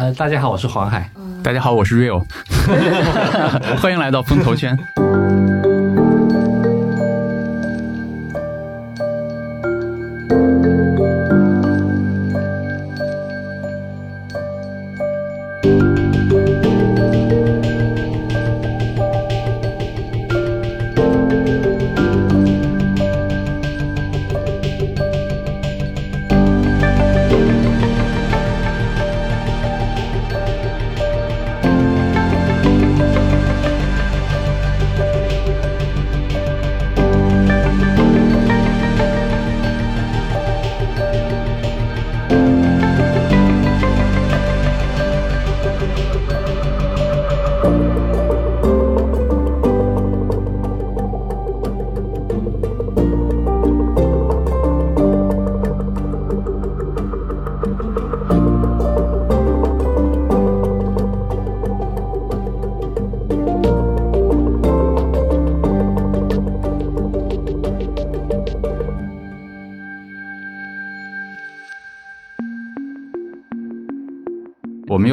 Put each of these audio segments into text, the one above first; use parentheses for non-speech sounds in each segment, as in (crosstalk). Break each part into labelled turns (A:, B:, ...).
A: 呃，大家好，我是黄海。
B: 大家好，我是 Real，(laughs) 欢迎来到风投圈。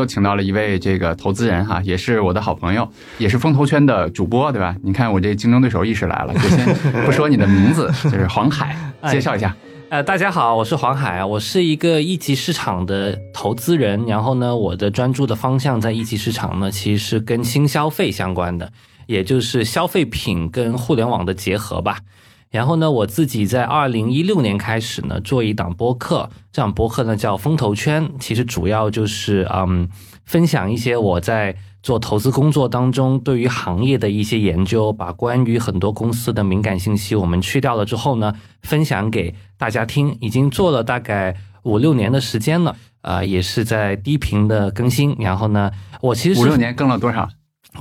B: 请到了一位这个投资人哈，也是我的好朋友，也是风投圈的主播，对吧？你看我这竞争对手意识来了，就先不说你的名字，(laughs) 就是黄海，介绍一下。
A: 呃，大家好，我是黄海啊，我是一个一级市场的投资人，然后呢，我的专注的方向在一级市场呢，其实是跟新消费相关的，也就是消费品跟互联网的结合吧。然后呢，我自己在二零一六年开始呢，做一档播客，这档播客呢叫风投圈，其实主要就是嗯，分享一些我在做投资工作当中对于行业的一些研究，把关于很多公司的敏感信息我们去掉了之后呢，分享给大家听。已经做了大概五六年的时间了，啊，也是在低频的更新。然后呢，我其实
B: 五六年更了多少？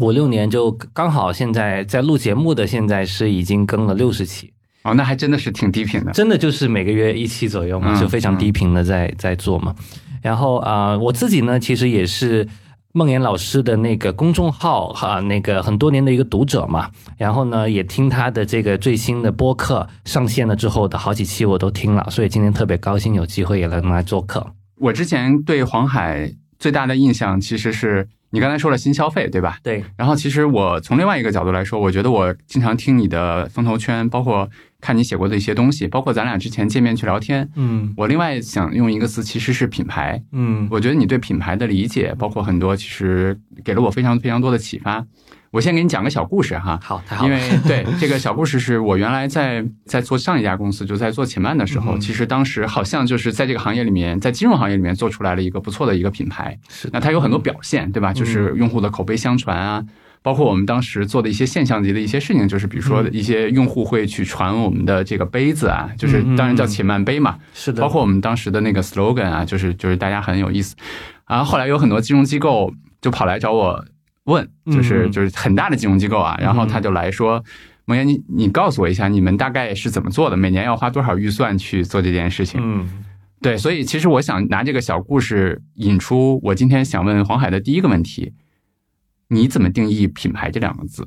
A: 五六年就刚好现在在录节目的，现在是已经更了六十期。
B: 哦，那还真的是挺低频的，
A: 真的就是每个月一期左右嘛，就非常低频的在在做嘛。然后啊，我自己呢，其实也是梦岩老师的那个公众号哈，那个很多年的一个读者嘛。然后呢，也听他的这个最新的播客上线了之后的好几期我都听了，所以今天特别高兴有机会也能来做客。
B: 我之前对黄海最大的印象其实是。你刚才说了新消费，对吧？
A: 对。
B: 然后其实我从另外一个角度来说，我觉得我经常听你的风投圈，包括看你写过的一些东西，包括咱俩之前见面去聊天。
A: 嗯。
B: 我另外想用一个词，其实是品牌。
A: 嗯。
B: 我觉得你对品牌的理解，包括很多，其实给了我非常非常多的启发。我先给你讲个小故事哈，
A: 好，太好
B: 因为对 (laughs) 这个小故事是我原来在在做上一家公司，就在做且慢的时候，其实当时好像就是在这个行业里面，在金融行业里面做出来了一个不错的一个品牌。
A: 是，
B: 那它有很多表现，对吧？就是用户的口碑相传啊，包括我们当时做的一些现象级的一些事情，就是比如说一些用户会去传我们的这个杯子啊，就是当然叫且慢杯嘛。
A: 是的。
B: 包括我们当时的那个 slogan 啊，就是就是大家很有意思。然后后来有很多金融机构就跑来找我。问就是就是很大的金融机构啊，然后他就来说，蒙岩，你你告诉我一下，你们大概是怎么做的？每年要花多少预算去做这件事情？
A: 嗯，
B: 对，所以其实我想拿这个小故事引出我今天想问黄海的第一个问题：你怎么定义品牌这两个字？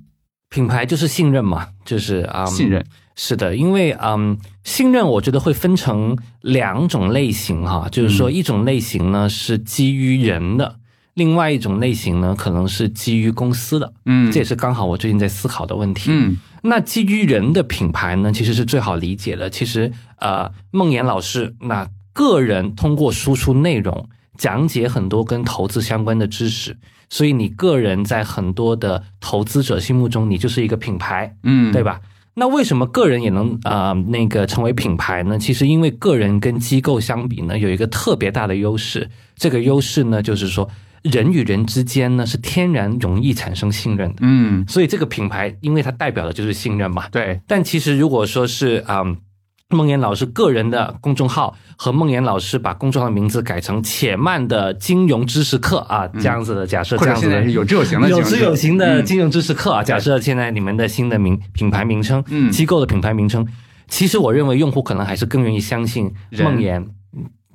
A: 品牌就是信任嘛，就是啊，
B: 信任
A: 是的，因为嗯，信任我觉得会分成两种类型哈，就是说一种类型呢是基于人的。另外一种类型呢，可能是基于公司的，
B: 嗯，
A: 这也是刚好我最近在思考的问题。
B: 嗯，
A: 那基于人的品牌呢，其实是最好理解的。其实，呃，梦岩老师，那个人通过输出内容，讲解很多跟投资相关的知识，所以你个人在很多的投资者心目中，你就是一个品牌，
B: 嗯，
A: 对吧？那为什么个人也能啊那个成为品牌呢？其实因为个人跟机构相比呢，有一个特别大的优势，这个优势呢，就是说。人与人之间呢是天然容易产生信任的，
B: 嗯，
A: 所以这个品牌因为它代表的就是信任嘛，
B: 对。
A: 但其实如果说是啊，梦岩老师个人的公众号和梦岩老师把公众号名字改成“且慢的金融知识课”啊，这样子的假设，这样子
B: 有知有行的
A: 有知有行的金融知识课啊，假设现在你们的新的名品牌名称，
B: 嗯，
A: 机构的品牌名称，其实我认为用户可能还是更愿意相信梦岩。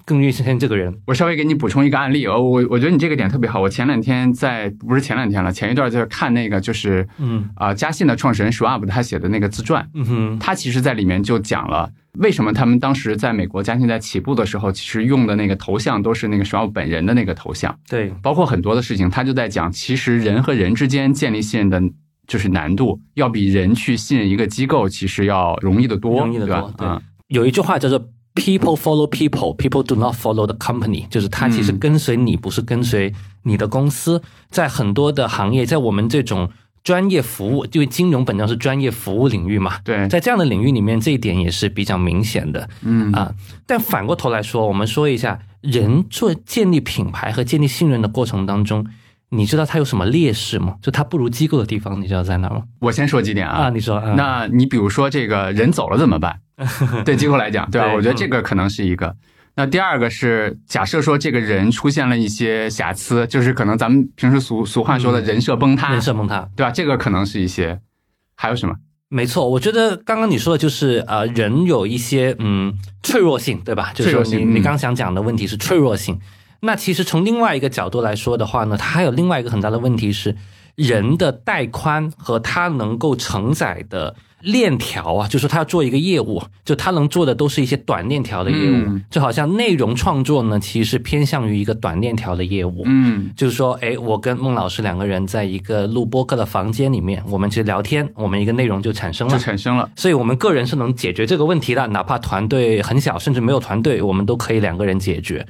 A: 更愿意相信这个人。
B: 我稍微给你补充一个案例，我我我觉得你这个点特别好。我前两天在不是前两天了，前一段在看那个就是
A: 嗯
B: 啊、嘉信的创始人 Schwab 他写的那个自传，
A: 嗯哼，
B: 他其实在里面就讲了为什么他们当时在美国嘉信在起步的时候，其实用的那个头像都是那个 Schwab 本人的那个头像，
A: 对，
B: 包括很多的事情，他就在讲，其实人和人之间建立信任的。就是难度要比人去信任一个机构，其实要容易得多，
A: 容易得
B: 对吧
A: 多。对
B: 嗯，
A: 有一句话叫做 “people follow people, people do not follow the company”，就是他其实
B: 嗯
A: 跟随你，不是跟随你的公司。在很多的行业，在我们这种专业服务，因为金融本身是专业服务领域嘛，
B: 对，
A: 在这样的领域里面，这一点也是比较明显的。
B: 嗯
A: 啊，但反过头来说，我们说一下人做建立品牌和建立信任的过程当中，你知道他有什么劣势吗？就他不如机构的地方，你知道在哪儿吗？
B: 我先说几点
A: 啊，啊你说，啊、
B: 那你比如说这个人走了怎么办？(laughs) 对机构来讲，对吧？
A: 对
B: 我觉得这个可能是一个。那第二个是假设说这个人出现了一些瑕疵，就是可能咱们平时俗俗话说的人设崩塌，
A: 人设崩塌，
B: 对吧？这个可能是一些。还有什么？
A: 没错，我觉得刚刚你说的就是呃，人有一些嗯脆弱性，对吧？就是说
B: 脆弱性嗯
A: 你你刚想讲的问题是脆弱性。那其实从另外一个角度来说的话呢，它还有另外一个很大的问题是，人的带宽和它能够承载的链条啊，就是它要做一个业务，就它能做的都是一些短链条的业务，
B: 嗯
A: 就好像内容创作呢，其实是偏向于一个短链条的业务。
B: 嗯
A: 就是说，哎，我跟孟老师两个人在一个录播课的房间里面，我们去聊天，我们一个内容就产生了
B: 就
A: 了。
B: 产生了。
A: 所以，我们个人是能解决这个问题的，哪怕团队很小，甚至没有团队，我们都可以两个人解决。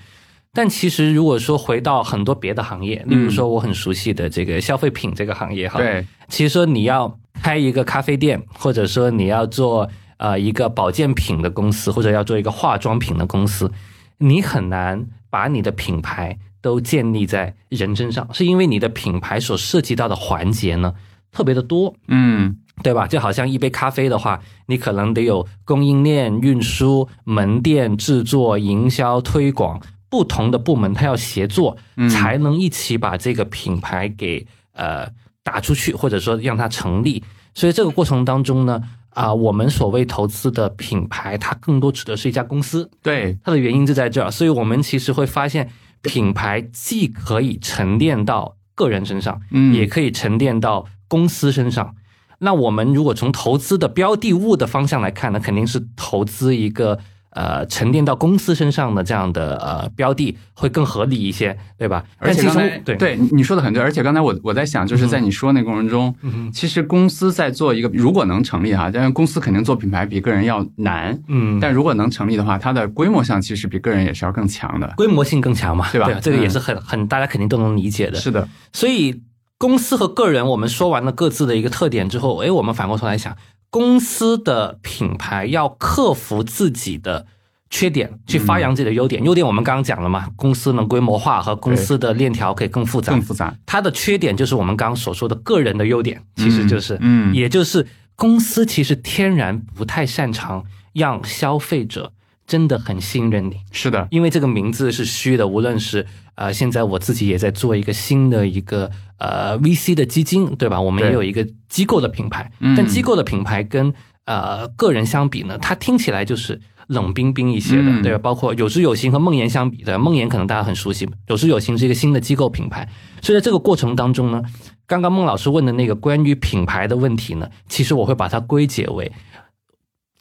A: 但其实，如果说回到很多别的行业，例如说我很熟悉的这个消费品这个行业哈，，
B: 对，
A: 其实说你要开一个咖啡店，或者说你要做呃一个保健品的公司，或者要做一个化妆品的公司，你很难把你的品牌都建立在人身上，是因为你的品牌所涉及到的环节呢特别的多。
B: 嗯
A: 对吧？就好像一杯咖啡的话，你可能得有供应链、运输、门店、制作、营销、推广不同的部门，它要协作，
B: 嗯
A: 才能一起把这个品牌给呃打出去，或者说让它成立。所以这个过程当中呢，啊、我们所谓投资的品牌，它更多指的是一家公司，
B: 对，
A: 它的原因就在这儿。所以我们其实会发现，品牌既可以沉淀到个人身上，
B: 嗯
A: 也可以沉淀到公司身上。那我们如果从投资的标的物的方向来看呢，肯定是投资一个呃沉淀到公司身上的这样的呃标的会更合理一些，对吧？
B: 而且刚才
A: 对。
B: 对你说的很对，而且刚才我我在想，就是在你说那个过程中，
A: 嗯
B: 其实公司在做一个，如果能成立哈，但是公司肯定做品牌比个人要难，
A: 嗯，
B: 但如果能成立的话，它的规模上其实比个人也是要更强的。
A: 规模性更强嘛，
B: 对吧？
A: 这个也
B: 嗯。
A: 是很很大家肯定都能理解的。
B: 是的，
A: 所以公司和个人，我们说完了各自的一个特点之后，诶，我们反过头来想，公司的品牌要克服自己的缺点，去发扬自己的优点。优点我们刚刚讲了嘛，公司能规模化和公司的链条可以更复杂
B: 更。复杂。
A: 它的缺点就是我们刚刚所说的个人的优点，其实就是，
B: 嗯，
A: 也就是公司其实天然不太擅长让消费者真的很信任你。
B: 是的，
A: 因为这个名字是虚的，无论是呃，现在我自己也在做一个新的一个呃 VC 的基金，对吧？我们也有一个机构的品牌，
B: 嗯
A: 但机构的品牌跟呃个人相比呢，它听起来就是冷冰冰一些的，
B: 嗯
A: 对吧？包括有知有行和梦妍相比的，梦妍可能大家很熟悉，有知有行是一个新的机构品牌，所以在这个过程当中呢，刚刚孟老师问的那个关于品牌的问题呢，其实我会把它归结为。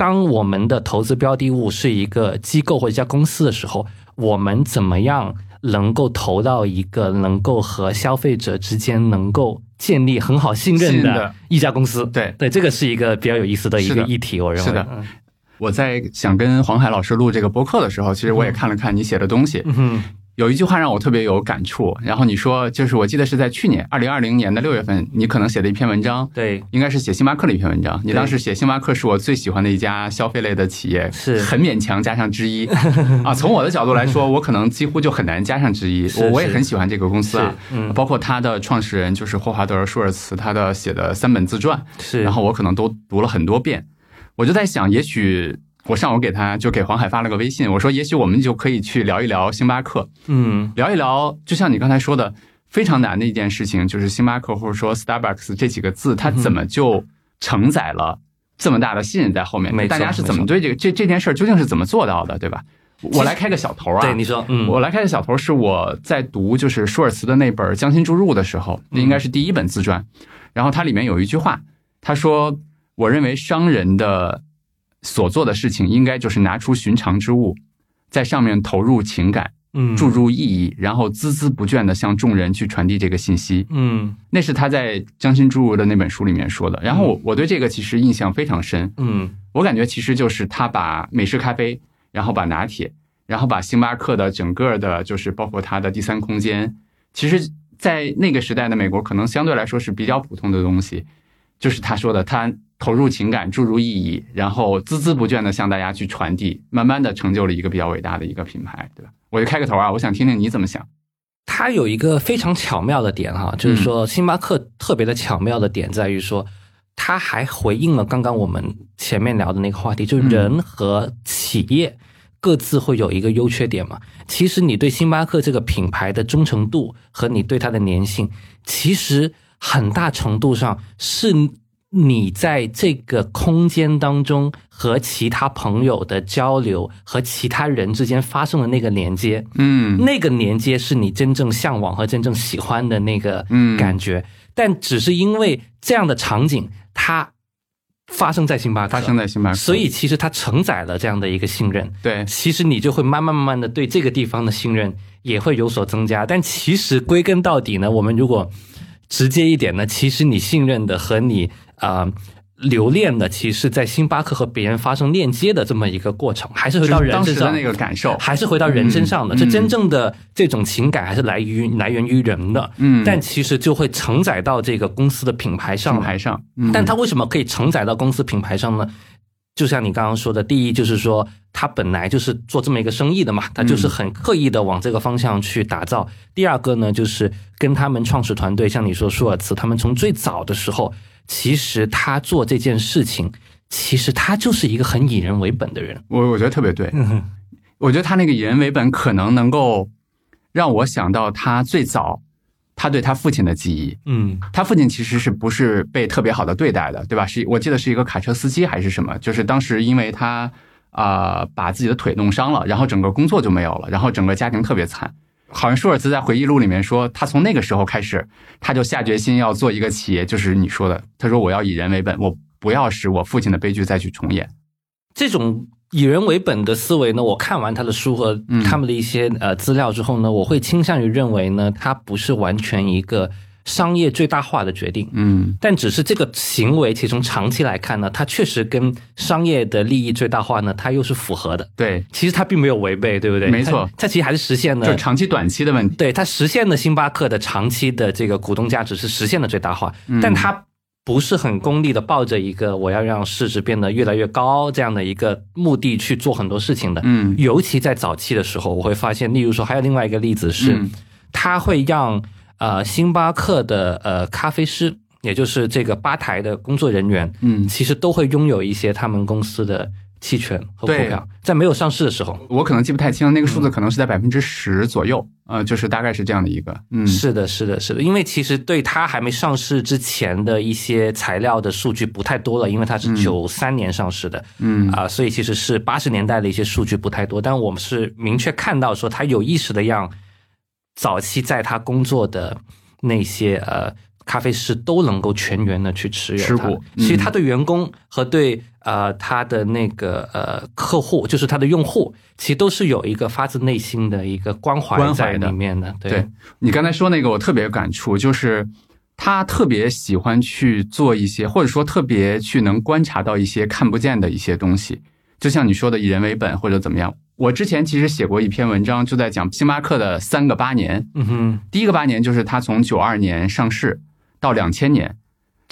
A: 当我们的投资标的物是一个机构或一家公司的时候，我们怎么样能够投到一个能够和消费者之间能够建立很好信任的一家公司？
B: 对。
A: 对，这个是一个比较有意思的一个议题，我认为。
B: 是的。
A: 嗯。
B: 我在想跟黄海老师录这个播客的时候，其实我也看了看你写的东西，
A: 嗯哼，
B: 有一句话让我特别有感触。然后你说，就是我记得是在去年二零二零年的六月份，你可能写的一篇文章，
A: 对，
B: 应该是写星巴克的一篇文章。你当时写星巴克是我最喜欢的一家消费类的企业，
A: 是
B: 很勉强加上之一 (laughs) 啊。从我的角度来说，我可能几乎就很难加上之一。我我也很喜欢这个公司啊，
A: 嗯
B: 包括它的创始人就是霍华德·舒尔茨，他的写的三本自传，
A: 是，
B: 然后我可能都读了很多遍。我就在想，也许我上午给他就给黄海发了个微信，我说也许我们就可以去聊一聊星巴克，
A: 嗯。
B: 聊一聊，就像你刚才说的，非常难的一件事情，就是星巴克或者说 Starbucks 这几个字，它怎么就承载了这么大的信任在后面？
A: 没
B: 大家是怎么对这个这这件事儿究竟是怎么做到的，对吧？我来开个小头啊，
A: 对你说，嗯，
B: 我来开个小头，是我在读就是舒尔茨的那本《将心注入》的时候，那应该是第一本自传，然后它里面有一句话，他说：“我认为商人的所做的事情，应该就是拿出寻常之物，在上面投入情感。”
A: 嗯，
B: 注入意义，然后孜孜不倦的向众人去传递这个信息。
A: 嗯，
B: 那是他在《将心注入》的那本书里面说的。然后我我对这个其实印象非常深。
A: 嗯，
B: 我感觉其实就是他把美式咖啡，然后把拿铁，然后把星巴克的整个的，就是包括它的第三空间，其实，在那个时代的美国，可能相对来说是比较普通的东西。就是他说的，他投入情感，注入意义，然后孜孜不倦的向大家去传递，慢慢的成就了一个比较伟大的一个品牌，对吧？我就开个头啊，我想听听你怎么想。
A: 他有一个非常巧妙的点哈，就是说星巴克特别的巧妙的点在于说，他还回应了刚刚我们前面聊的那个话题，就是人和企业各自会有一个优缺点嘛。其实你对星巴克这个品牌的忠诚度和你对它的粘性，其实很大程度上是。你在这个空间当中和其他朋友的交流，和其他人之间发生的那个连接，
B: 嗯，
A: 那个连接是你真正向往和真正喜欢的那个感觉。但只是因为这样的场景，它发生在星巴克，
B: 发生在星巴克，
A: 所以其实它承载了这样的一个信任。
B: 对，
A: 其实你就会慢慢慢慢的对这个地方的信任也会有所增加。但其实归根到底呢，我们如果直接一点呢，其实你信任的和你。啊，留恋的其实，在星巴克和别人发生链接的这么一个过程，还是回到人身上
B: 那个感受，
A: 还是回到人身上的。这真正的这种情感，还是来于来源于人的。
B: 嗯，
A: 但其实就会承载到这个公司的品牌上。
B: 品牌上，
A: 但它为什么可以承载到公司品牌上呢？就像你刚刚说的，第一就是说，他本来就是做这么一个生意的嘛，他就是很刻意的往这个方向去打造。第二个呢，就是跟他们创始团队，像你说舒尔茨，他们从最早的时候。其实他做这件事情，其实他就是一个很以人为本的人。
B: 我我觉得特别对，我觉得他那个以人为本，可能能够让我想到他最早他对他父亲的记忆。
A: 嗯，
B: 他父亲其实是不是被特别好的对待的，对吧？是我记得是一个卡车司机还是什么？就是当时因为他啊把自己的腿弄伤了，然后整个工作就没有了，然后整个家庭特别惨。好像舒尔茨在回忆录里面说，他从那个时候开始，他就下决心要做一个企业，就是你说的，他说我要以人为本，我不要使我父亲的悲剧再去重演。
A: 这种以人为本的思维呢，我看完他的书和他们的一些呃资料之后呢，我会倾向于认为呢，它不是完全一个。商业最大化的决定，
B: 嗯，
A: 但只是这个行为，其实从长期来看呢，它确实跟商业的利益最大化呢，它又是符合的。
B: 对，
A: 其实它并没有违背，对不对？
B: 没错，
A: 它其实还是实现了，
B: 就是长期、短期的问题。
A: 对，它实现了星巴克的长期的这个股东价值是实现了最大化，但它不是很功利的抱着一个我要让市值变得越来越高这样的一个目的去做很多事情的。
B: 嗯，
A: 尤其在早期的时候，我会发现，例如说还有另外一个例子是，它会让。呃，星巴克的呃咖啡师，也就是这个吧台的工作人员，
B: 嗯，
A: 其实都会拥有一些他们公司的期权和股票，在没有上市的时候，
B: 我可能记不太清那个数字，可能是在百分之十左右，呃，就是大概是这样的一个，嗯，
A: 是的，是的，是的，因为其实对他还没上市之前的一些材料的数据不太多了，因为它是九三年上市的，
B: 嗯。
A: 啊，所以其实是八十年代的一些数据不太多，但我们是明确看到说他有意识的让。早期在他工作的那些呃咖啡师都能够全员的去持有
B: 持股，
A: 其实他对员工和对呃他的那个呃客户，就是他的用户，其实都是有一个发自内心的一个关怀在里面的。
B: 对你刚才说那个，我特别有感触，就是他特别喜欢去做一些，或者说特别去能观察到一些看不见的一些东西，就像你说的以人为本或者怎么样。我之前其实写过一篇文章，就在讲星巴克的三个八年。
A: 嗯哼，
B: 第一个八年就是它从九二年上市到两千年，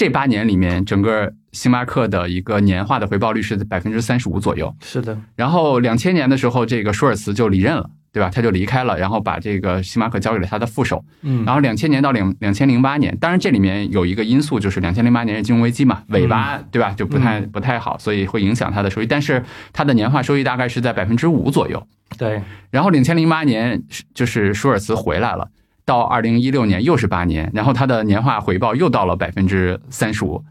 B: 这八年里面，整个星巴克的一个年化的回报率是百分之三十五左右。
A: 是的。
B: 然后两千年的时候，这个舒尔茨就离任了。对吧？他就离开了，然后把这个星巴克交给了他的副手。
A: 嗯，
B: 然后两千年到两两千零八年，当然这里面有一个因素，就是两千零八年是金融危机嘛，尾巴对吧？就不太不太好，所以会影响它的收益。但是它的年化收益大概是在百分之五左右。
A: 对。
B: 然后两千零八年就是舒尔茨回来了，到二零一六年又是八年，然后他的年化回报又到了百分之三十五。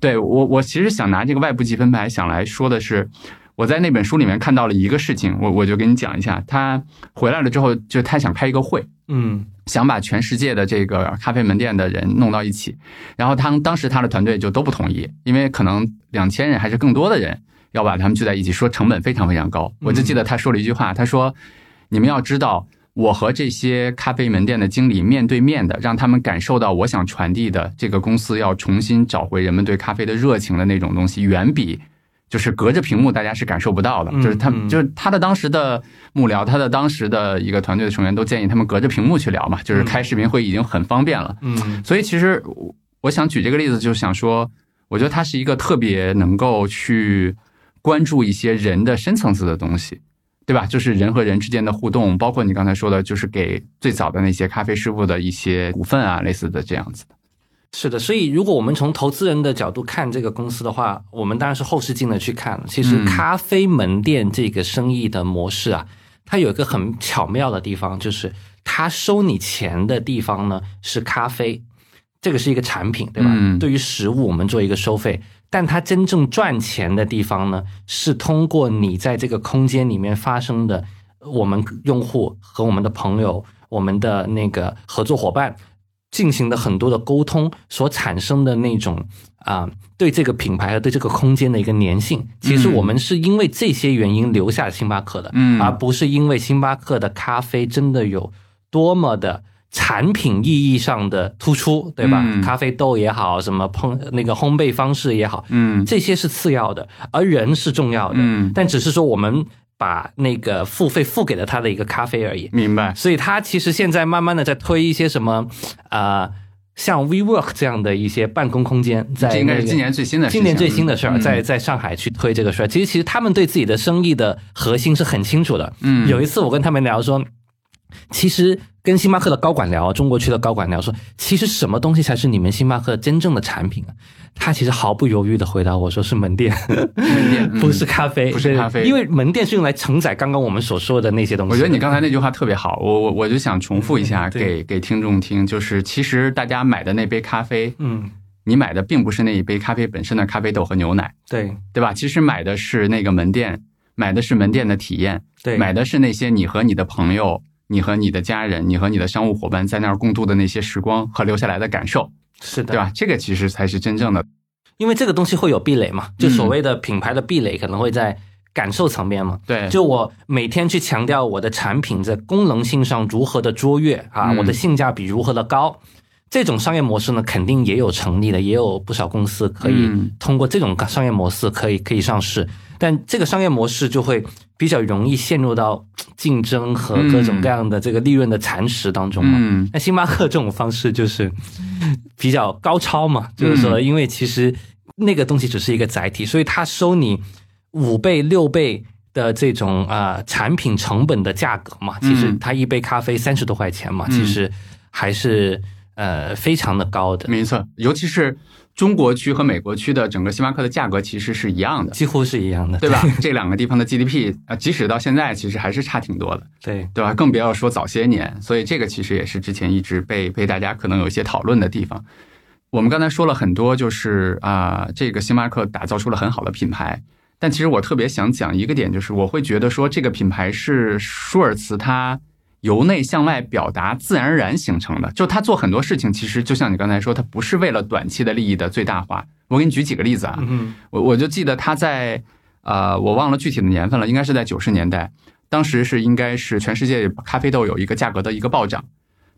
B: 对我我其实想拿这个外部积分牌想来说的是。我在那本书里面看到了一个事情，我我就跟你讲一下。他回来了之后，就他想开一个会，
A: 嗯
B: 想把全世界的这个咖啡门店的人弄到一起，然后他当时他的团队就都不同意，因为可能两千人还是更多的人要把他们聚在一起，说成本非常非常高。我就记得他说了一句话，他说：“你们要知道，我和这些咖啡门店的经理面对面的，让他们感受到我想传递的这个公司要重新找回人们对咖啡的热情的那种东西，远比。”就是隔着屏幕，大家是感受不到的。就是他们，就是他的当时的幕僚，他的当时的一个团队的成员都建议他们隔着屏幕去聊嘛，就是开视频会已经很方便了。
A: 嗯，
B: 所以其实我想举这个例子，就是想说，我觉得他是一个特别能够去关注一些人的深层次的东西，对吧？就是人和人之间的互动，包括你刚才说的，就是给最早的那些咖啡师傅的一些股份啊，类似的这样子的。
A: 是的，所以如果我们从投资人的角度看这个公司的话，我们当然是后视镜的去看。其实咖啡门店这个生意的模式啊，它有一个很巧妙的地方，就是它收你钱的地方呢是咖啡，这个是一个产品，对吧？对于食物我们做一个收费，但它真正赚钱的地方呢，是通过你在这个空间里面发生的我们用户和我们的朋友、我们的那个合作伙伴。进行的很多的沟通所产生的那种啊，对这个品牌和对这个空间的一个粘性，其实我们是因为这些原因留下星巴克的，
B: 嗯，
A: 而不是因为星巴克的咖啡真的有多么的产品意义上的突出，对吧？咖啡豆也好，什么烹那个烘焙方式也好，
B: 嗯，
A: 这些是次要的，而人是重要的，
B: 嗯，
A: 但只是说我们。把那个付费付给了他的一个咖啡而已，
B: 明白。
A: 所以他其实现在慢慢的在推一些什么，呃，像 WeWork 这样的一些办公空间，在
B: 这应该是今年最新的
A: 今年最新的事儿，在在上海去推这个事儿。其实其实他们对自己的生意的核心是很清楚的。
B: 嗯，
A: 有一次我跟他们聊说，其实。跟星巴克的高管聊，中国区的高管聊，说其实什么东西才是你们星巴克真正的产品啊？他其实毫不犹豫的回答我说是门店，
B: 门店 (laughs)
A: 不是咖啡，
B: 不是咖啡，
A: 因为门店是用来承载刚刚我们所说的那些东西。
B: 我觉得你刚才那句话特别好，我我我就想重复一下给给听众听，就是其实大家买的那杯咖啡，
A: 嗯，
B: 你买的并不是那一杯咖啡本身的咖啡豆和牛奶，
A: 对
B: 对吧？其实买的是那个门店，买的是门店的体验，
A: 对，
B: 买的是那些你和你的朋友。你和你的家人，你和你的商务伙伴在那儿共度的那些时光和留下来的感受，
A: 是的，
B: 对吧？这个其实才是真正的，
A: 因为这个东西会有壁垒嘛，就所谓的品牌的壁垒可能会在感受层面嘛。
B: 对，
A: 就我每天去强调我的产品在功能性上如何的卓越啊，我的性价比如何的高，这种商业模式呢，肯定也有成立的，也有不少公司可以通过这种商业模式可以可以上市。但这个商业模式就会比较容易陷入到竞争和各种各样的这个利润的蚕食当中嘛。那星巴克这种方式就是比较高超嘛，就是说，因为其实那个东西只是一个载体，所以它收你五倍六倍的这种啊产品成本的价格嘛，其实它一杯咖啡三十多块钱嘛，其实还是呃非常的高的。
B: 没错，尤其是。中国区和美国区的整个星巴克的价格其实是一样的，
A: 几乎是一样的，
B: 对吧？这两个地方的 GDP 啊，即使到现在，其实还是差挺多的，
A: 对
B: 对吧？更不要说早些年，所以这个其实也是之前一直被被大家可能有一些讨论的地方。我们刚才说了很多，就是啊，这个星巴克打造出了很好的品牌，但其实我特别想讲一个点，就是我会觉得说这个品牌是舒尔茨他。由内向外表达，自然而然形成的。就他做很多事情，其实就像你刚才说，他不是为了短期的利益的最大化。我给你举几个例子啊，我我就记得他在呃，我忘了具体的年份了，应该是在九十年代，当时是应该是全世界咖啡豆有一个价格的一个暴涨。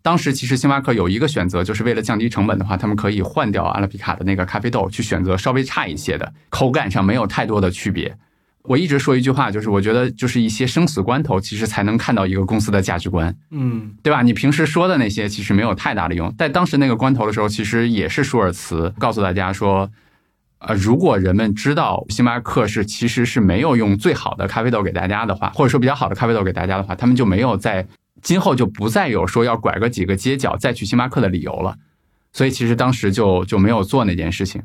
B: 当时其实星巴克有一个选择，就是为了降低成本的话，他们可以换掉阿拉比卡的那个咖啡豆，去选择稍微差一些的，口感上没有太多的区别。我一直说一句话，就是我觉得，就是一些生死关头，其实才能看到一个公司的价值观，
A: 嗯，
B: 对吧？你平时说的那些，其实没有太大的用。在当时那个关头的时候，其实也是舒尔茨告诉大家说，呃，如果人们知道星巴克是其实是没有用最好的咖啡豆给大家的话，或者说比较好的咖啡豆给大家的话，他们就没有在今后就不再有说要拐个几个街角再去星巴克的理由了。所以其实当时就就没有做那件事情。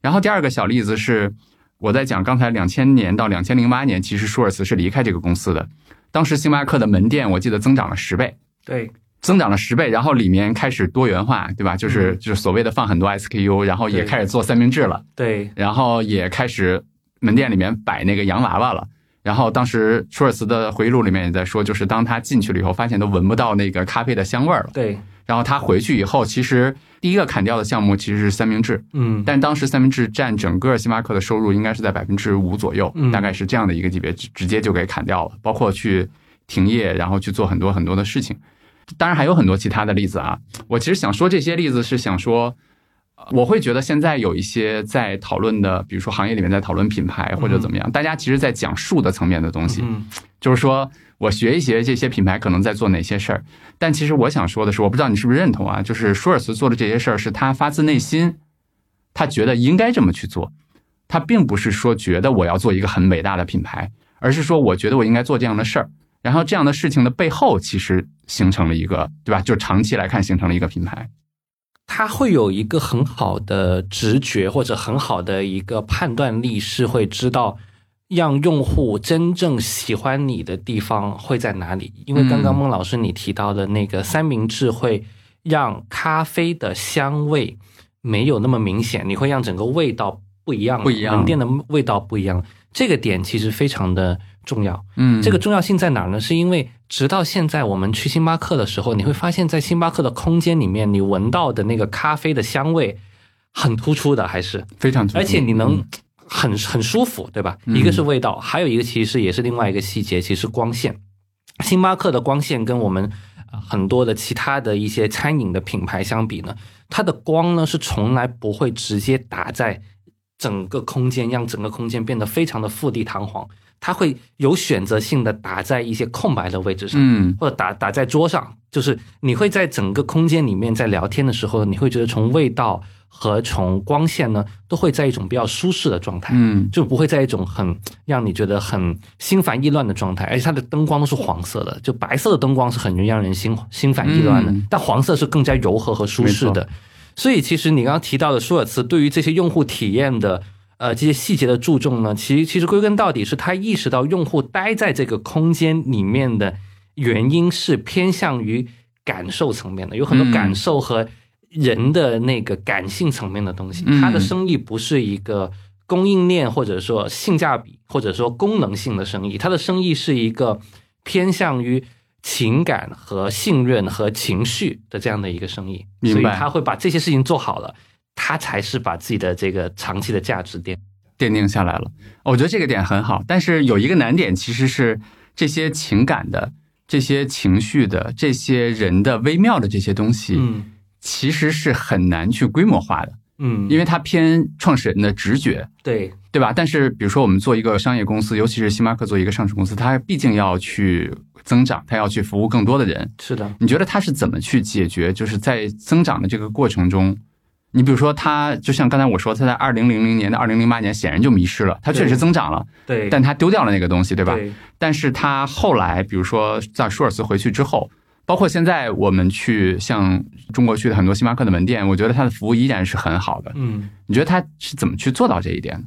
B: 然后第二个小例子是。我在讲刚才两千年到两千零八年，其实舒尔茨是离开这个公司的。当时星巴克的门店我记得增长了十倍，
A: 对，
B: 增长了十倍，然后里面开始多元化，对吧？就是就是所谓的放很多 SKU，然后也开始做三明治了，
A: 对，
B: 然后也开始门店里面摆那个洋娃娃了。然后当时舒尔茨的回忆录里面也在说，就是当他进去了以后，发现都闻不到那个咖啡的香味儿了。
A: 对，
B: 然后他回去以后，其实第一个砍掉的项目其实是三明治，
A: 嗯，
B: 但当时三明治占整个星巴克的收入应该是在百分之五左右，
A: 嗯
B: 大概是这样的一个级别，直直接就给砍掉了，包括去停业，然后去做很多很多的事情。当然还有很多其他的例子啊。我其实想说这些例子是想说，呃我会觉得现在有一些在讨论的，比如说行业里面在讨论品牌或者怎么样，大家其实在讲术的层面的东西，
A: 嗯
B: 就是说我学一学这些品牌可能在做哪些事儿。但其实我想说的是，我不知道你是不是认同啊，就是舒尔茨做的这些事儿是他发自内心，他觉得应该这么去做，他并不是说觉得我要做一个很伟大的品牌，而是说我觉得我应该做这样的事儿。然后这样的事情的背后，其实形成了一个，对吧？就长期来看形成了一个品牌。
A: 他会有一个很好的直觉或者很好的一个判断力，是会知道让用户真正喜欢你的地方会在哪里。因为刚刚
B: 嗯
A: 孟老师你提到的那个三明治会让咖啡的香味没有那么明显，你会让整个味道不一样，
B: 不一样
A: 门店的味道不一样。这个点其实非常的重要。
B: 嗯
A: 这个重要性在哪儿呢？是因为直到现在，我们去星巴克的时候，你会发现在星巴克的空间里面，你闻到的那个咖啡的香味很突出的，还是
B: 非常突出，
A: 而且你能
B: 嗯
A: 很很舒服，对吧？
B: 嗯
A: 一个是味道，还有一个其实也是另外一个细节，其实光线。星巴克的光线跟我们呃很多的其他的一些餐饮的品牌相比呢，它的光呢是从来不会直接打在整个空间，让整个空间变得非常的富丽堂皇。它会有选择性的打在一些空白的位置上，
B: 嗯
A: 或者打打在桌上，就是你会在整个空间里面在聊天的时候，你会觉得从味道和从光线呢，都会在一种比较舒适的状态，
B: 嗯
A: 就不会在一种很让你觉得很心烦意乱的状态，而且它的灯光都是黄色的，就白色的灯光是很容易让人心心烦意乱的，
B: 嗯
A: 但黄色是更加柔和和舒适的。所以其实你刚刚提到的舒尔茨对于这些用户体验的。呃，这些细节的注重呢，其实其实归根到底是他意识到用户待在这个空间里面的原因是偏向于感受层面的，有很多
B: 嗯。
A: 感受和人的那个感性层面的东西。
B: 嗯。
A: 他的生意不是一个供应链或者说性价比或者说功能性的生意，他的生意是一个偏向于情感和信任和情绪的这样的一个生意，所以他会把这些事情做好了，他才是把自己的这个长期的价值奠。
B: 奠定下来了。我觉得这个点很好，但是有一个难点，其实是这些情感的、这些情绪的、这些人的微妙的这些东西，
A: 嗯
B: 其实是很难去规模化的，
A: 嗯，
B: 因为它偏创始人的直觉，
A: 对
B: 对吧？但是比如说我们做一个商业公司，尤其是星巴克做一个上市公司，它毕竟要去增长，它要去服务更多的人。
A: 是的，
B: 你觉得它是怎么去解决？就是在增长的这个过程中，你比如说它，就像刚才我说，它在二零零零年到二零零八年显然就迷失了，它确实增长了，
A: 对，
B: 但它丢掉了那个东西，对吧？
A: 对
B: 但是它后来，比如说在舒尔茨回去之后，包括现在我们去像中国去的很多星巴克的门店，我觉得它的服务依然是很好的。
A: 嗯。
B: 你觉得它是怎么去做到这一点？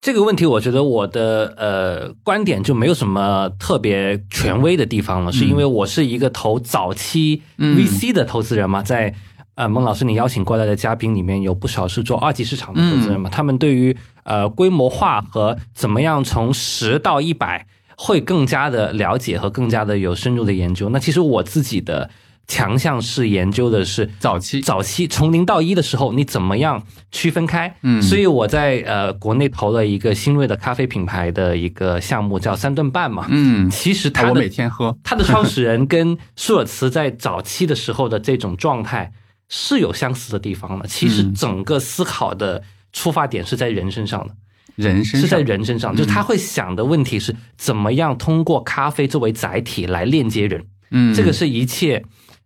A: 这个问题，我觉得我的呃观点就没有什么特别权威的地方了，是因为我是一个投早期
B: 嗯
A: VC 的投资人嘛，在呃孟老师你邀请过来的嘉宾里面有不少是做二级市场的投资人嘛，他们对于呃规模化和怎么样从十到一百会更加的了解和更加的有深入的研究。那其实我自己的强项是研究的是
B: 早期，
A: 早期从零到一的时候，你怎么样区分开？
B: 嗯
A: 所以我在呃国内投了一个新锐的咖啡品牌的一个项目，叫三顿半嘛。
B: 嗯，
A: 其实它
B: 我每天喝，
A: 他的创始人跟舒尔茨在早期的时候的这种状态是有相似的地方的。其实
B: 嗯
A: 整个思考的出发点是在人身上的，
B: 人身
A: 是在人身上，就是他会想的问题是怎么样通过咖啡作为载体来链接人。
B: 嗯，
A: 这个是一切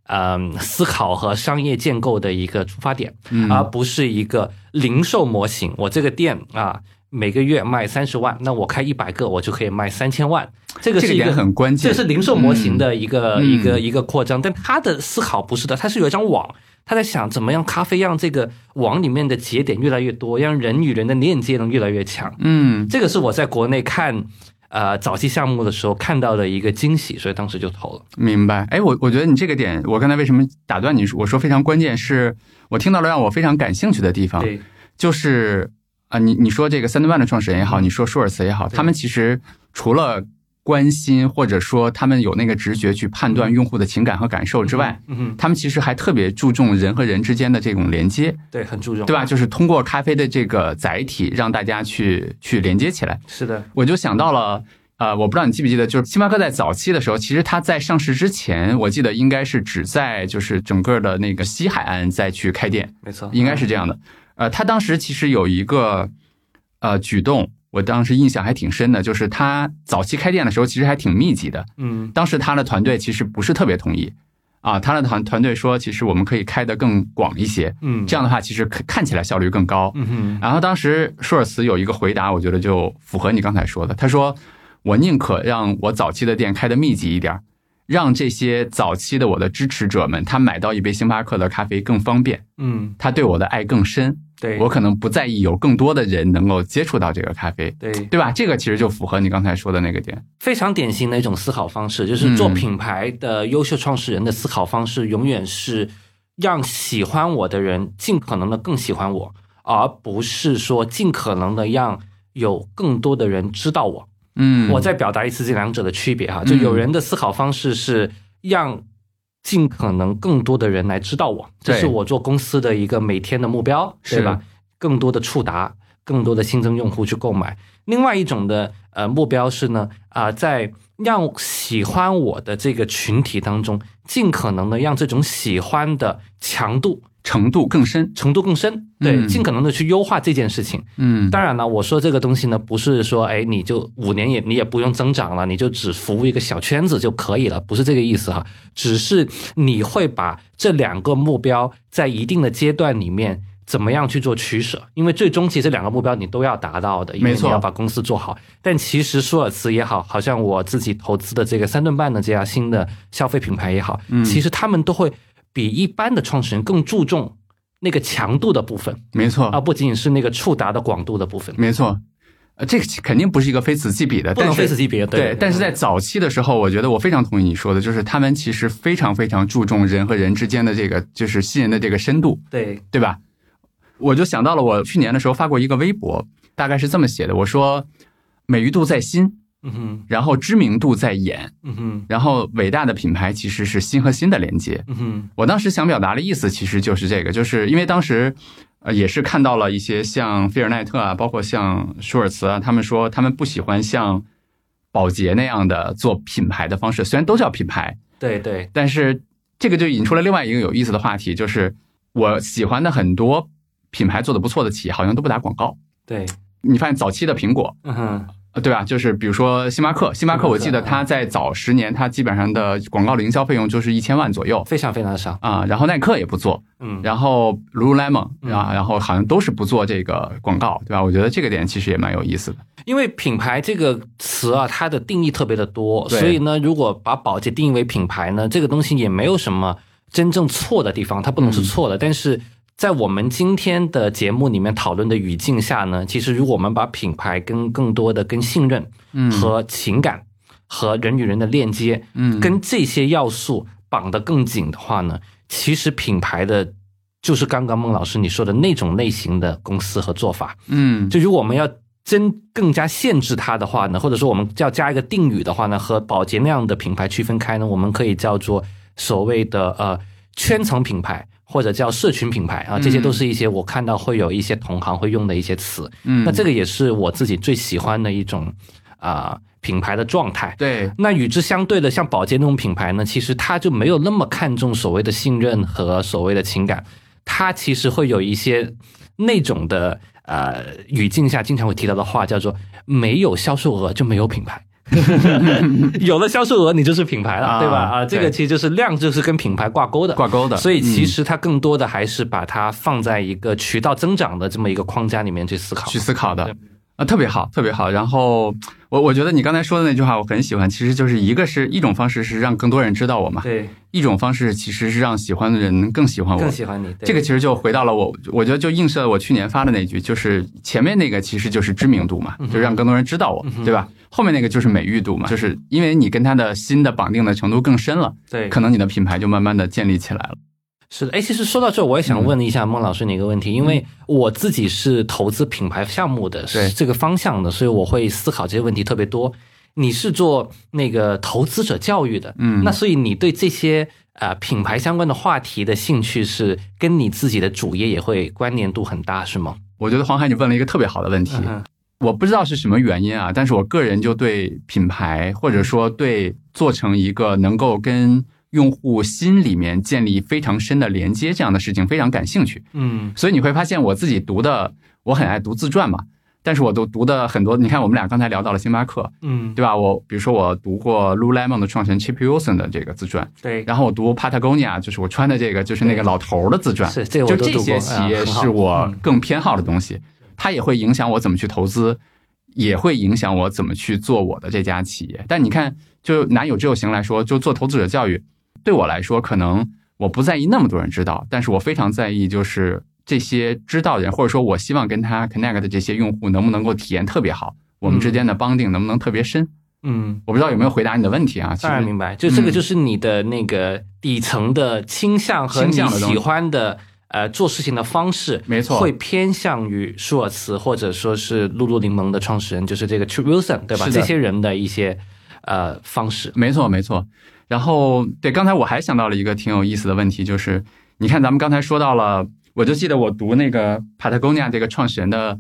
A: 嗯思考和商业建构的一个出发点，
B: 嗯
A: 而不是一个零售模型。我这个店啊，每个月卖三十万，那我开一百个，我就可以卖三千万。这个是一个
B: 很关键，
A: 这是零售模型的一个、
B: 嗯
A: 一个一个扩张，但他的思考不是的，他是有一张网，他在想怎么样咖啡让这个网里面的节点越来越多，让人与人的链接能越来越强。
B: 嗯
A: 这个是我在国内看呃早期项目的时候看到的一个惊喜，所以当时就投了。
B: 明白。哎，我我觉得你这个点，我刚才为什么打断你？我说非常关键，是我听到了让我非常感兴趣的地方，
A: 对，
B: 就是啊，你你说这个三顿半的创始人也好，你说舒尔茨也好，他们其实除了关心或者说他们有那个直觉去判断用户的情感和感受之外，
A: 嗯哼，
B: 他们其实还特别注重人和人之间的这种连接，
A: 对，很注重，
B: 对吧？就是通过咖啡的这个载体，让大家去去连接起来。
A: 是的，
B: 我就想到了，呃，我不知道你记不记得，就是星巴克在早期的时候，其实它在上市之前，我记得应该是只在就是整个的那个西海岸再去开店，
A: 没错，
B: 应该是这样的。呃，他当时其实有一个呃举动，我当时印象还挺深的，就是他早期开店的时候其实还挺密集的。
A: 嗯
B: 当时他的团队其实不是特别同意啊，他的团团队说，其实我们可以开得更广一些，
A: 嗯，
B: 这样的话其实看看起来效率更高。
A: 嗯哼，
B: 然后当时舒尔茨有一个回答，我觉得就符合你刚才说的，他说：“我宁可让我早期的店开得密集一点儿，让这些早期的我的支持者们，他买到一杯星巴克的咖啡更方便，
A: 嗯，
B: 他对我的爱更深。
A: 对，
B: 我可能不在意有更多的人能够接触到这个咖啡，
A: 对
B: 对吧？这个其实就符合你刚才说的那个点。
A: 非常典型的一种思考方式，就是做品牌的优秀创始人的思考方式，永远是让喜欢我的人尽可能的更喜欢我，而不是说尽可能的让有更多的人知道我。
B: 嗯，
A: 我再表达一次这两者的区别哈，就有人的思考方式是让尽可能更多的人来知道我，这是我做公司的一个每天的目标，
B: 是
A: 对吧？更多的触达，更多的新增用户去购买。另外一种的呃目标是呢，啊、在让喜欢我的这个群体当中，尽可能的让这种喜欢的强度
B: 程度更深。
A: 程度更深，对，
B: 嗯
A: 尽可能的去优化这件事情。
B: 嗯，
A: 当然了，我说这个东西呢，不是说，哎，你就五年也你也不用增长了，你就只服务一个小圈子就可以了，不是这个意思哈。只是你会把这两个目标在一定的阶段里面怎么样去做取舍，因为最终其实这两个目标你都要达到的，因为
B: 没错
A: 你要把公司做好。但其实舒尔茨也好，好像我自己投资的这个三顿半的这样新的消费品牌也好，
B: 嗯
A: 其实他们都会比一般的创始人更注重那个强度的部分。
B: 没错，
A: 而不仅仅是那个触达的广度的部分，
B: 没错。呃，这个肯定不是一个非此即彼的，
A: 不能非此即彼。
B: 对，但是在早期的时候，我觉得我非常同意你说的，就是他们其实非常非常注重人和人之间的这个，就是信任的这个深度，
A: 对，
B: 对吧？我就想到了我去年的时候发过一个微博，大概是这么写的：我说，美誉度在心，
A: 嗯哼，
B: 然后知名度在演，
A: 嗯哼，
B: 然后伟大的品牌其实是心和心的连接。
A: 嗯哼，
B: 我当时想表达的意思其实就是这个，就是因为当时，呃，也是看到了一些像菲尔奈特啊，包括像舒尔茨啊，他们说他们不喜欢像宝洁那样的做品牌的方式，虽然都叫品牌，
A: 对对，
B: 但是这个就引出了另外一个有意思的话题，就是我喜欢的很多品牌做的不错的企业，好像都不打广告。
A: 对，
B: 你发现早期的苹果，
A: 嗯哼，
B: 呃，对吧？就是比如说星巴克，星巴克，我记得它在早十年，它基本上的广告的营销费用就是一千万左右
A: 非常非常的少。
B: 啊。然后耐克也不做，
A: 嗯，
B: 然后 Lululemon
A: 嗯
B: 啊，然后好像都是不做这个广告，对吧？我觉得这个点其实也蛮有意思的。
A: 因为品牌这个词啊，它的定义特别的多，所以呢，如果把宝洁定义为品牌呢，这个东西也没有什么真正错的地方，它不能是错的。但是在我们今天的节目里面讨论的语境下呢，其实如果我们把品牌跟更多的跟信任
B: 嗯
A: 和情感和人与人的链接，
B: 嗯
A: 跟这些要素绑得更紧的话呢，其实品牌的就是刚刚孟老师你说的那种类型的公司和做法。
B: 嗯
A: 就如果我们要真更加限制它的话呢，或者说我们要加一个定语的话呢，和宝洁那样的品牌区分开呢，我们可以叫做所谓的呃圈层品牌。或者叫社群品牌啊，这些都是一些我看到会有一些同行会用的一些词。
B: 嗯，
A: 那这个也是我自己最喜欢的一种啊、品牌的状态。
B: 对
A: 那与之相对的，像宝洁那种品牌呢，其实它就没有那么看重所谓的信任和所谓的情感，它其实会有一些那种的呃语境下经常会提到的话，叫做没有销售额就没有品牌。(laughs) 有了销售额，你就是品牌了，
B: 啊
A: 对吧？啊，这个其实就是量，就是跟品牌挂钩的。
B: 挂钩的，
A: 所以其
B: 嗯
A: 实它更多的还是把它放在一个渠道增长的这么一个框架里面去思考。
B: 去思考的。啊，特别好，特别好。然后我我觉得你刚才说的那句话我很喜欢，其实就是一个是一种方式是让更多人知道我嘛，
A: 对，
B: 一种方式其实是让喜欢的人更喜欢我
A: 更。喜欢你。对
B: 这个其实就回到了我，我觉得就映射了我去年发的那句，就是前面那个其实就是知名度嘛，
A: 嗯
B: 就让更多人知道我，对吧？后面那个就是美誉度嘛，就是因为你跟他的新的绑定的程度更深了，
A: 对，
B: 可能你的品牌就慢慢的建立起来了。
A: 是的，哎，其实说到这，我也想问一下孟老师你一个问题，因为我自己是投资品牌项目的，是这个方向的，所以我会思考这些问题特别多。你是做那个投资者教育的，
B: 嗯，
A: 那所以你对这些呃品牌相关的话题的兴趣是跟你自己的主业也会关联度很大，是吗？
B: 我觉得黄海你问了一个特别好的问题，我不知道是什么原因啊，但是我个人就对品牌或者说对做成一个能够跟用户心里面建立非常深的连接这样的事情非常感兴趣，
A: 嗯，
B: 所以你会发现我自己读的，我很爱读自传嘛，但是我都读的很多。你看我们俩刚才聊到了星巴克，
A: 嗯，
B: 对吧？我比如说我读过 Lululemon 的创始人 Chip Wilson 的这个自传，
A: 对，
B: 然后我读 Patagonia，就是我穿的这个就是那个老头的自传，
A: 是这
B: 就这些企业是我更偏好的东西，它也会影响我怎么去投资，也会影响我怎么去做我的这家企业。但你看，就拿有志有行来说，就做投资者教育。对我来说，可能我不在意那么多人知道，但是我非常在意，就是这些知道的人，或者说我希望跟他 connect 的这些用户，能不能够体验特别好，我们之间的 bonding 能不能特别深？
A: 嗯，
B: 我不知道有没有回答你的问题啊？
A: 当然明白，就这个就是你的那个底层的倾向和你喜欢的呃做事情的方式，
B: 没错，
A: 会偏向于舒尔茨或者说是露露柠檬的创始人，就是这个 True Wilson 对吧？这些人的一些呃方式，
B: 没错没错。然后，对，刚才我还想到了一个挺有意思的问题，就是你看，咱们刚才说到了，我就记得我读那个 Patagonia 这个创始人的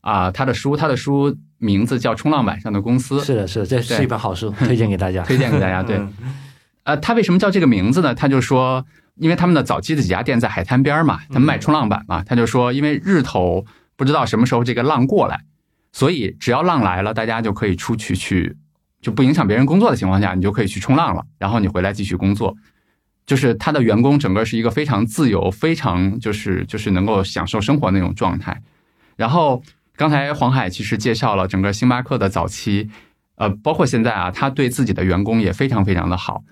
B: 啊，他的书，他的书名字叫《冲浪板上的公司》。
A: 是的，是的，这是一本好书，推荐给大家，(laughs)
B: 推荐给大家。对，呃，他为什么叫这个名字呢？他就说，因为他们的早期的几家店在海滩边嘛，他们卖冲浪板嘛，他就说，因为日头不知道什么时候这个浪过来，所以只要浪来了，大家就可以出去去。就不影响别人工作的情况下，你就可以去冲浪了。然后你回来继续工作，就是他的员工整个是一个非常自由、非常就是就是能够享受生活那种状态。然后刚才黄海其实介绍了整个星巴克的早期，呃，包括现在啊，他对自己的员工也非常非常的好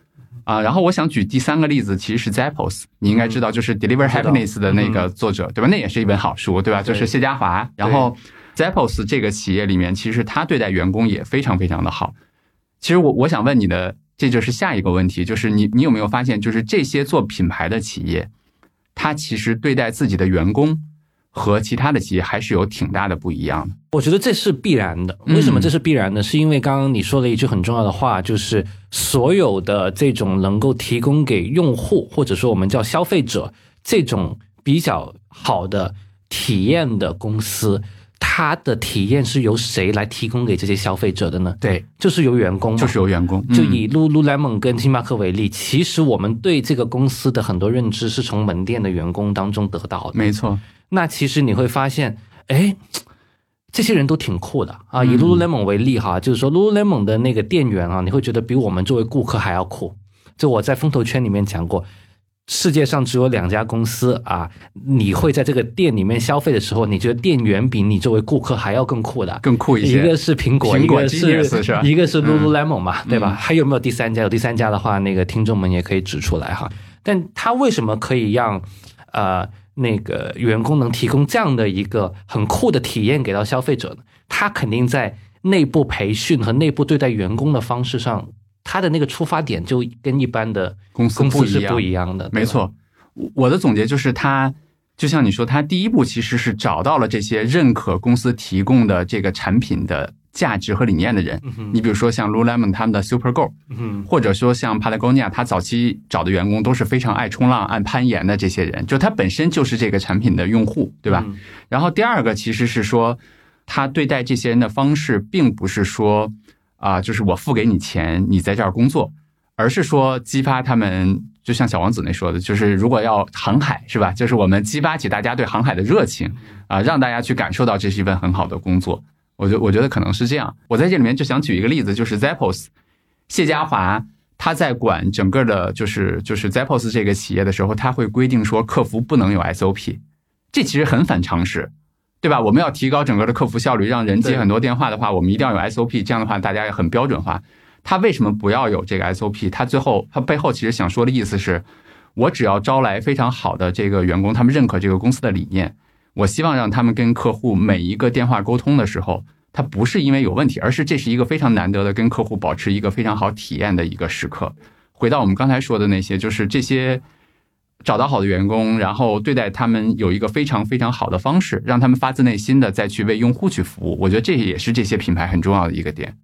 B: 啊。然后我想举第三个例子，其实是 Zappos，你应该知道，就是 Deliver Happiness 的那个作者，对吧？那也是一本好书，对吧？就是谢家华。然后 Zappos 这个企业里面，其实他对待员工也非常非常的好。其实我我想问你的，这就是下一个问题，就是你你有没有发现，就是这些做品牌的企业，它其实对待自己的员工和其他的企业还是有挺大的不一样的。
A: 我觉得这是必然的。为什么这是必然的？是因为刚刚你说了一句很重要的话，就是所有的这种能够提供给用户或者说我们叫消费者这种比较好的体验的公司。它的体验是由谁来提供给这些消费者的呢？
B: 对，
A: 就是由员工，
B: 就是由员工。
A: 就以 Lululemon 跟星巴克为例，其实我们对这个公司的很多认知是从门店的员工当中得到的。
B: 没错。
A: 那其实你会发现，哎，这些人都挺酷的啊。以 Lululemon 为例哈，就是说 Lululemon 的那个店员啊，你会觉得比我们作为顾客还要酷。就我在风投圈里面讲过。世界上只有两家公司啊！你会在这个店里面消费的时候，你觉得店员比你作为顾客还要更酷的，
B: 更酷一些。
A: 一个是苹果，
B: 一
A: 个是一个是 Lululemon 嘛，对吧？还有没有第三家？有第三家的话，那个听众们也可以指出来哈。但他为什么可以让呃那个员工能提供这样的一个很酷的体验给到消费者呢？他肯定在内部培训和内部对待员工的方式上。他的那个出发点就跟一般的
B: 公司
A: 是不一样的，
B: 没错。我的总结就是，他就像你说，他第一步其实是找到了这些认可公司提供的这个产品的价值和理念的人。你比如说像 Lululemon 他们的 Super Go，或者说像 Patagonia，他早期找的员工都是非常爱冲浪、爱攀岩的这些人，就他本身就是这个产品的用户，对吧？然后第二个其实是说，他对待这些人的方式，并不是说。啊，就是我付给你钱，你在这儿工作，而是说激发他们，就像小王子那说的，就是如果要航海，是吧？就是我们激发起大家对航海的热情，啊，让大家去感受到这是一份很好的工作。我觉我觉得可能是这样。我在这里面就想举一个例子，就是 Zappos，谢家华他在管整个的，就是就是 Zappos 这个企业的时候，他会规定说客服不能有 SOP，这其实很反常识。对吧？我们要提高整个的客服效率，让人接很多电话的话，我们一定要有 SOP。这样的话，大家也很标准化。他为什么不要有这个 SOP？他最后他背后其实想说的意思是，我只要招来非常好的这个员工，他们认可这个公司的理念，我希望让他们跟客户每一个电话沟通的时候，他不是因为有问题，而是这是一个非常难得的跟客户保持一个非常好体验的一个时刻。回到我们刚才说的那些，就是这些。找到好的员工，然后对待他们有一个非常非常好的方式，让他们发自内心的再去为用户去服务。我觉得这也是这些品牌很重要的一个点。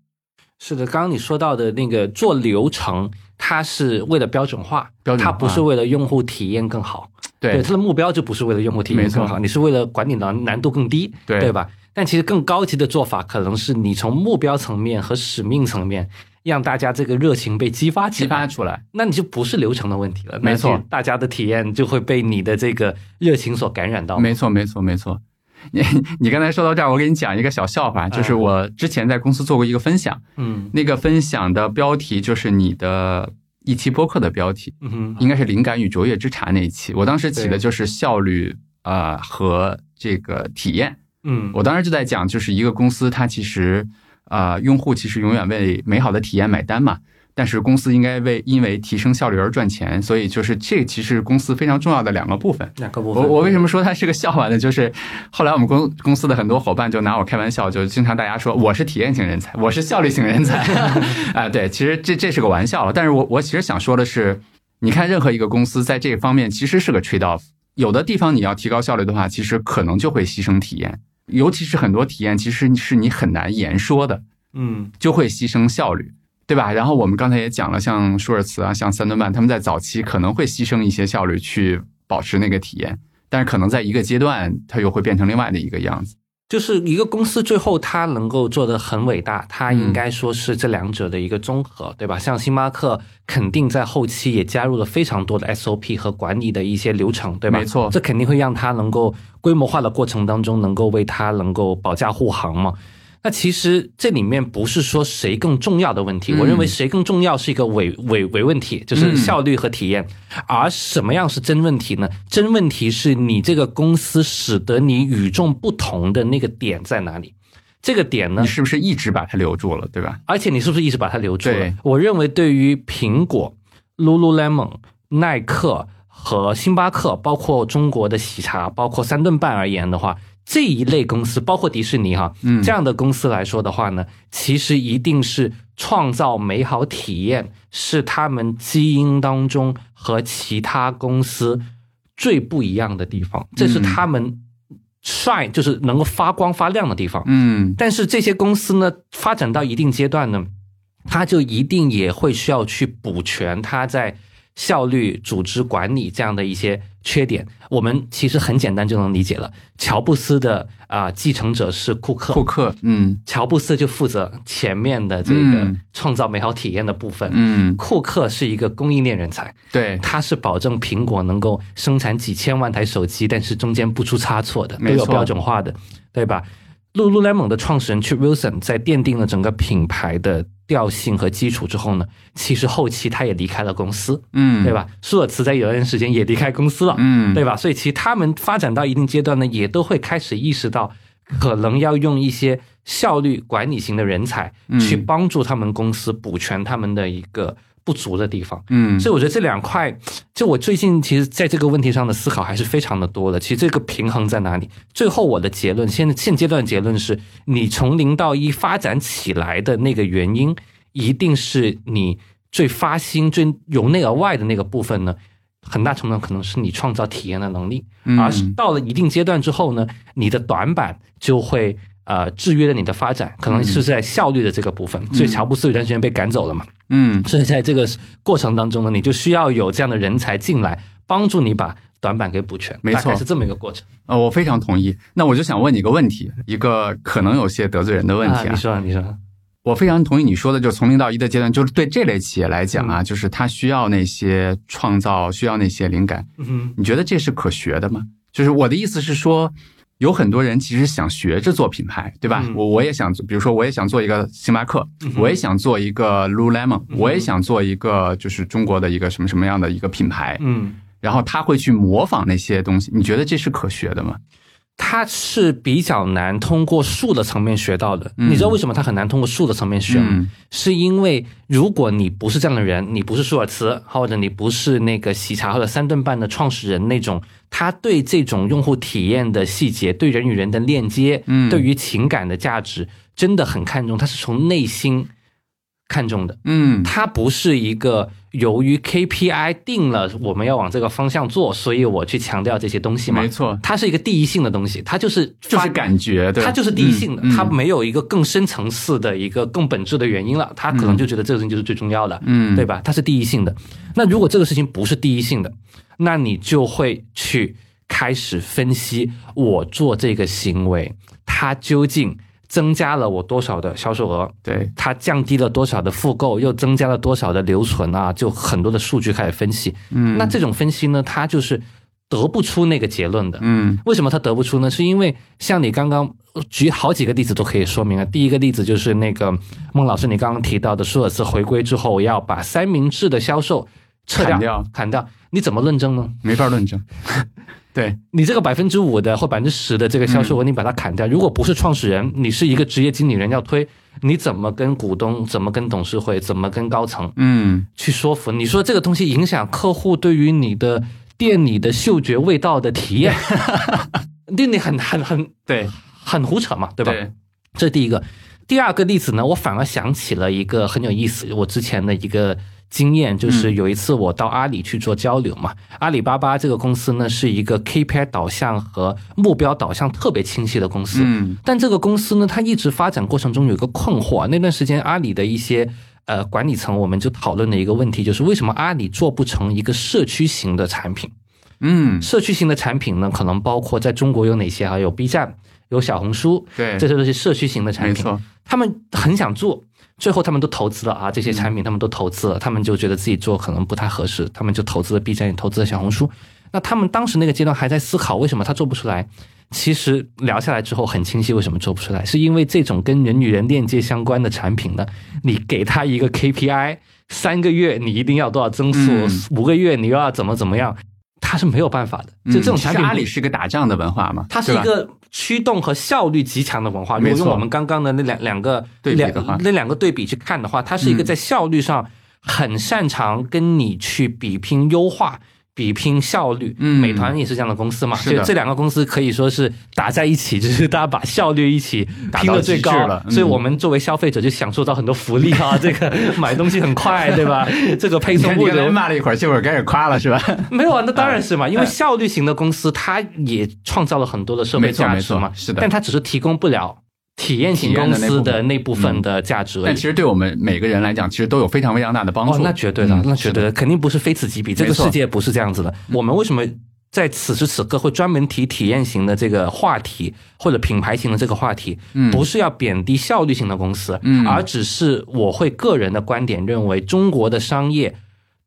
A: 是的，刚刚你说到的那个做流程，它是为了标准化，
B: 标准化
A: 它不是为了用户体验更好。
B: 对
A: 它的目标就不是为了用户体验更好，你是为了管理难难度更低，
B: 对
A: 对吧？但其实更高级的做法，可能是你从目标层面和使命层面，让大家这个热情被激发起
B: 激，发出来，
A: 那你就不是流程的问题了，
B: 没错。
A: 大家的体验就会被你的这个热情所感染到。
B: 没错，没错，没错。(laughs) 你你刚才说到这儿，我给你讲一个小笑话，就是我之前在公司做过一个分享，
A: 嗯。
B: 那个分享的标题就是你的一期播客的标题，
A: 嗯，
B: 应该是灵感与卓越之茶那一期。我当时起的就是效率啊、呃和这个体验。
A: 嗯，
B: 我当时就在讲，就是一个公司它其实啊、呃用户其实永远为美好的体验买单嘛。但是公司应该为因为提升效率而赚钱，所以就是这其实是公司非常重要的两个部分。
A: 两个部分。
B: 我我为什么说它是个笑话呢？就是后来我们公公司的很多伙伴就拿我开玩笑，就经常大家说我是体验型人才，我是效率型人才。(laughs) 啊、对，其实这这是个玩笑了。但是我我其实想说的是，你看任何一个公司在这方面其实是个 trade off，有的地方你要提高效率的话，其实可能就会牺牲体验，尤其是很多体验其实是你很难言说的，
A: 嗯
B: 就会牺牲效率。对吧？然后我们刚才也讲了，像舒尔茨啊，像三顿半，他们在早期可能会牺牲一些效率去保持那个体验，但是可能在一个阶段，它又会变成另外的一个样子。
A: 就是一个公司最后它能够做得很伟大，它应该说是这两者的一个综合，对吧？像星巴克肯定在后期也加入了非常多的 SOP 和管理的一些流程，对吧？
B: 没错
A: 这肯定会让它能够规模化的过程当中，能够为它能够保驾护航嘛。那其实这里面不是说谁更重要的问题，
B: 嗯
A: 我认为谁更重要是一个伪伪伪问题，就是效率和体验。而什么样是真问题呢？真问题是你这个公司使得你与众不同的那个点在哪里？这个点呢
B: 你，是不是一直把它留住了，对吧？
A: 而且你是不是一直把它留住了？我认为对于苹果、Lululemon、耐克和星巴克，包括中国的喜茶，包括三顿半而言的话，这一类公司，包括迪士尼哈，
B: 嗯。
A: 这样的公司来说的话呢，其实一定是创造美好体验，是他们基因当中和其他公司最不一样的地方，这是
B: 嗯
A: 他们 shine 就是能够发光发亮的地方。
B: 嗯，
A: 但是这些公司呢，发展到一定阶段呢，它就一定也会需要去补全它在效率、组织管理这样的一些缺点。我们其实很简单就能理解了。乔布斯的啊、继承者是库克，
B: 库克，嗯。
A: 乔布斯就负责前面的这个
B: 嗯。
A: 创造美好体验的部分。
B: 嗯，
A: 库克是一个供应链人才，
B: 对，
A: 他是保证苹果能够生产几千万台手机，但是中间不出差错的，都
B: 没
A: 有标准化的，对吧？Lululemon 的创始人 Chip Wilson 在奠定了整个品牌的调性和基础之后呢，其实后期他也离开了公司，
B: 嗯，
A: 对？吧？舒尔茨在有段时间也离开公司了，
B: 嗯，
A: 对吧？所以其实他们发展到一定阶段呢，也都会开始意识到，可能要用一些效率管理型的人才
B: 嗯
A: 去帮助他们公司补全他们的一个不足的地方。
B: 嗯，
A: 所以我觉得这两块，就我最近其实在这个问题上的思考还是非常的多的。其实这个平衡在哪里？最后我的结论，现现阶段的结论是，你从零到一发展起来的那个原因，一定是你最发心、最由内而外的那个部分呢，很大程度上可能是你创造体验的能力。
B: 嗯
A: 而是到了一定阶段之后呢，你的短板就会呃制约了你的发展，可能是在效率的这个部分。所以乔布斯有段时间被赶走了嘛。
B: 嗯
A: 所以在这个过程当中呢，你就需要有这样的人才进来，帮助你把短板给补全。
B: 没错
A: 是这么一个过程。
B: 呃，我非常同意。那我就想问你一个问题，一个可能有些得罪人的问题
A: 啊你说，你说，
B: 我非常同意你说的，就是从零到一的阶段，就是对这类企业来讲
A: 嗯
B: 啊，就是它需要那些创造，需要那些灵感。
A: 嗯哼，
B: 你觉得这是可学的吗？就是我的意思是说，有很多人其实想学着做品牌，对吧？
A: 嗯。
B: 我我也想做，比如说我也想做一个星巴克，
A: 嗯
B: 我也想做一个 Lululemon，、
A: 嗯
B: 我也想做一个就是中国的一个什么什么样的一个品牌，
A: 嗯，
B: 然后他会去模仿那些东西，你觉得这是可学的吗？
A: 它是比较难通过术的层面学到的。
B: 嗯
A: 你知道为什么它很难通过术的层面学吗？
B: 嗯
A: 是因为如果你不是这样的人，你不是舒尔茨，或者你不是那个喜茶或者三顿半的创始人那种，他对这种用户体验的细节、对人与人的链接、
B: 嗯
A: 对于情感的价值真的很看重，他是从内心看重的。
B: 嗯，
A: 它不是一个由于 KPI 定了我们要往这个方向做，所以我去强调这些东西嘛。
B: 没错，
A: 它是一个第一性的东西，它就是
B: 就是感觉，对，
A: 它就是第一性的，
B: 嗯
A: 它没有一个更深层次的一个更本质的原因了。他可能就觉得这个事情就是最重要的，
B: 嗯，
A: 对吧？它是第一性的。那如果这个事情不是第一性的，那你就会去开始分析我做这个行为，它究竟增加了我多少的销售额，
B: 对，
A: 它降低了多少的复购，又增加了多少的留存啊？就很多的数据开始分析。
B: 嗯，
A: 那这种分析呢，它就是得不出那个结论的。
B: 嗯
A: 为什么它得不出呢？是因为像你刚刚举好几个例子都可以说明啊。第一个例子就是那个孟老师你刚刚提到的，舒尔茨回归之后要把三明治的销售撤掉
B: 砍掉
A: 砍掉，你怎么论证呢？
B: 没法论证，对，
A: 你这个百分之五的或百分之十的这个销售额，你把它砍掉，如果不是创始人，你是一个职业经理人要推，你怎么跟股东、怎么跟董事会、怎么跟高层
B: 嗯
A: 去说服？你说这个东西影响客户对于你的店里的嗅觉味道的体验，(laughs) 对你很很很
B: 对，
A: 很胡扯嘛，对吧？
B: 对，
A: 这是第一个。第二个例子呢，我反而想起了一个很有意思，我之前的一个经验，就是有一次我到阿里去做交流嘛。阿里巴巴这个公司呢，是一个 KPI 导向和目标导向特别清晰的公司。
B: 嗯
A: 但这个公司呢，它一直发展过程中有一个困惑。那段时间，阿里的一些呃管理层，我们就讨论的一个问题，就是为什么阿里做不成一个社区型的产品？
B: 嗯，
A: 社区型的产品呢，可能包括在中国有哪些啊？有 B 站，有小红书，
B: 对，
A: 这些都是社区型的产品。
B: 没错，
A: 他们很想做，最后他们都投资了啊，这些产品他们都投资了，他们就觉得自己做可能不太合适，他们就投资了 B 站，也投资了小红书。那他们当时那个阶段还在思考为什么他做不出来。其实聊下来之后很清晰，为什么做不出来，是因为这种跟人与人链接相关的产品呢，你给他一个 KPI，三个月你一定要多少增速，
B: 嗯
A: 五个月你又要怎么怎么样，他是没有办法的。就这种
B: 嗯
A: 产品，
B: 阿里是个打仗的文化嘛，
A: 它是一个驱动和效率极强的文化。如果
B: 没错
A: 用我们刚刚的那两两个
B: 对比的话
A: 那两个对比去看的话，它是一个
B: 嗯
A: 在效率上很擅长跟你去比拼优化。比拼效率，
B: 嗯。
A: 美团也是这样的公司嘛，就这两个公司可以说是打在一起，就是大家把效率一起拼
B: 打到
A: 到最高
B: 了，嗯。
A: 所以我们作为消费者就享受到很多福利啊，(laughs) 这个买东西很快，对吧？(laughs) 这个配送物流
B: 骂了一会儿，这会儿开始夸了是吧？(laughs)
A: 没有啊，那当然是嘛，因为效率型的公司，它也创造了很多的社会价值嘛，
B: 是的。
A: 但它只是提供不了体验型公司的那部分的价值
B: 但其。实对我们每个人来讲，其实都有非常非常大的帮助。
A: 哦，那绝对的，
B: 嗯
A: 那绝对的，肯定不是非此即彼。这个世界不是这样子的。我们为什么在此时此刻会专门提体验型的这个话题，或者品牌型的这个话题？
B: 嗯
A: 不是要贬低效率型的公司，
B: 嗯
A: 而只是我会个人的观点认为，中国的商业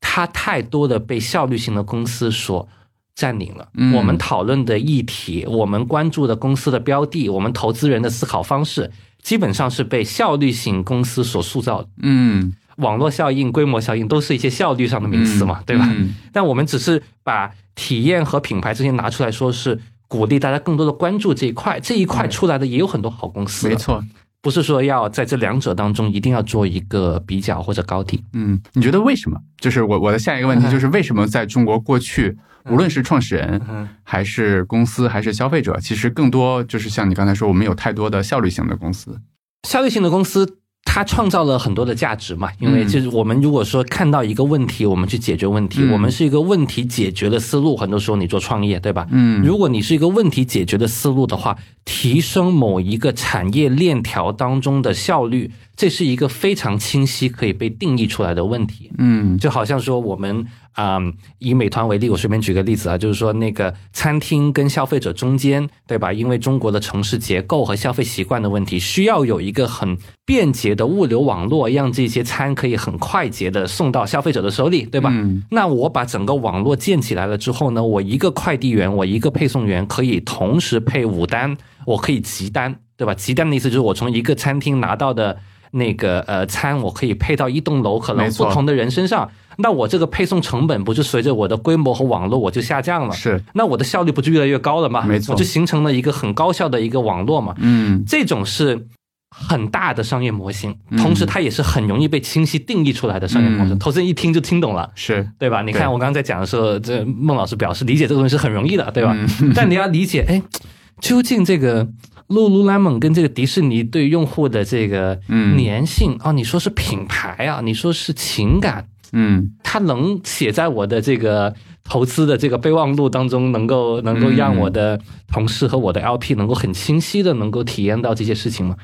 A: 它太多的被效率型的公司所占领了。
B: 嗯
A: 我们讨论的议题，我们关注的公司的标的，我们投资人的思考方式，基本上是被效率型公司所塑造的。
B: 嗯，
A: 网络效应、规模效应都是一些效率上的名词嘛，对吧？
B: 嗯
A: 但我们只是把体验和品牌这些拿出来说，是鼓励大家更多的关注这一块。这一块出来的也有很多好公司，
B: 没，错。
A: 不是说要在这两者当中一定要做一个比较或者高低。
B: 嗯，你觉得为什么？就是我我的下一个问题 (laughs) 就是为什么在中国过去，无论是创始人
A: 嗯
B: 还是公司还是消费者，其实更多就是像你刚才说，我们有太多的效率型的公司。
A: 效率型的公司，它创造了很多的价值嘛，因为
B: 嗯
A: 就是我们如果说看到一个问题，我们去解决问题，
B: 嗯
A: 我们是一个问题解决的思路。很多时候你做创业，对吧？
B: 嗯
A: 如果你是一个问题解决的思路的话，提升某一个产业链条当中的效率，这是一个非常清晰可以被定义出来的问题。
B: 嗯
A: 就好像说我们啊、以美团为例，我随便举个例子啊，就是说那个餐厅跟消费者中间，对吧？因为中国的城市结构和消费习惯的问题，需要有一个很便捷的物流网络，让这些餐可以很快捷的送到消费者的手里，对吧？
B: 嗯
A: 那我把整个网络建起来了之后呢，我一个快递员，我一个配送员可以同时配五单，我可以集单，对吧？集单的意思就是我从一个餐厅拿到的那个呃餐，我可以配到一栋楼可能不同的人身上，那我这个配送成本不就随着我的规模和网络我就下降了？
B: 是
A: 那我的效率不就越来越高了吗？
B: 没错
A: 我就形成了一个很高效的一个网络嘛。
B: 嗯
A: 这种是很大的商业模型，
B: 嗯
A: 同时它也是很容易被清晰定义出来的商业模型，
B: 嗯
A: 投资人一听就听懂了。
B: 是
A: 对吧？你看我刚刚在讲的时候，这孟老师表示理解这个东西是很容易的，对吧？
B: 嗯
A: 但你要理解，哎，究竟这个 Lululemon 跟这个迪士尼对用户的这个
B: 嗯
A: 粘性啊，你说是品牌啊，你说是情感，
B: 嗯
A: 它能写在我的这个投资的这个备忘录当中，能够能够让我的同事和我的 LP 能够很清晰的能够体验到这些事情吗？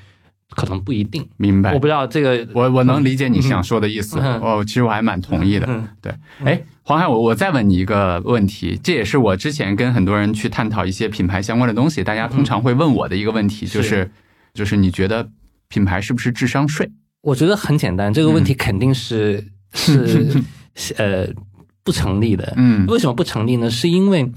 A: 可能不一定，
B: 明白
A: 我。不知道这个
B: 我我能理解你想说的意思，
A: 嗯
B: 哦，其实我还蛮同意的。
A: 嗯
B: 对，哎，黄海，我我再问你一个问题，这也是我之前跟很多人去探讨一些品牌相关的东西，大家通常会问我的一个问题，就是是就是你觉得品牌是不是智商税？
A: 我觉得很简单，这个问题肯定是、是 (laughs) 呃不成立的。
B: 嗯
A: 为什么不成立呢？是因为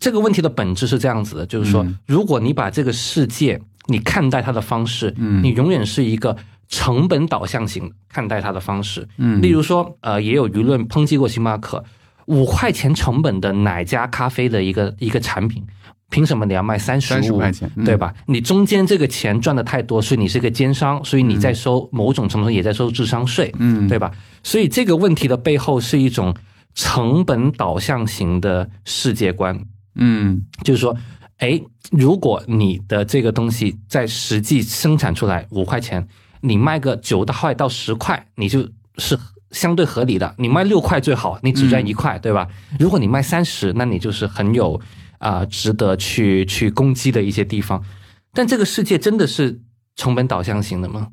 A: 这个问题的本质是这样子的，就是说，
B: 嗯
A: 如果你把这个世界你看待它的方式，
B: 嗯
A: 你永远是一个成本导向型看待它的方式。
B: 嗯
A: 例如说，呃，也有舆论抨击过星巴克五块钱成本的奶加咖啡的一个一个产品，凭什么你要卖三十
B: 30
A: 五
B: 块钱嗯
A: 对吧？你中间这个钱赚的太多，所以你是个奸商，所以你在收某种程度上也在收智商税，
B: 嗯
A: 对吧？所以这个问题的背后是一种成本导向型的世界观，
B: 嗯
A: 就是说，哎，如果你的这个东西在实际生产出来五块钱，你卖个九块到十块，你就是相对合理的。你卖六块最好，你只赚一块，对吧？如果你卖三十，那你就是很有啊、值得去去攻击的一些地方。但这个世界真的是成本导向型的吗？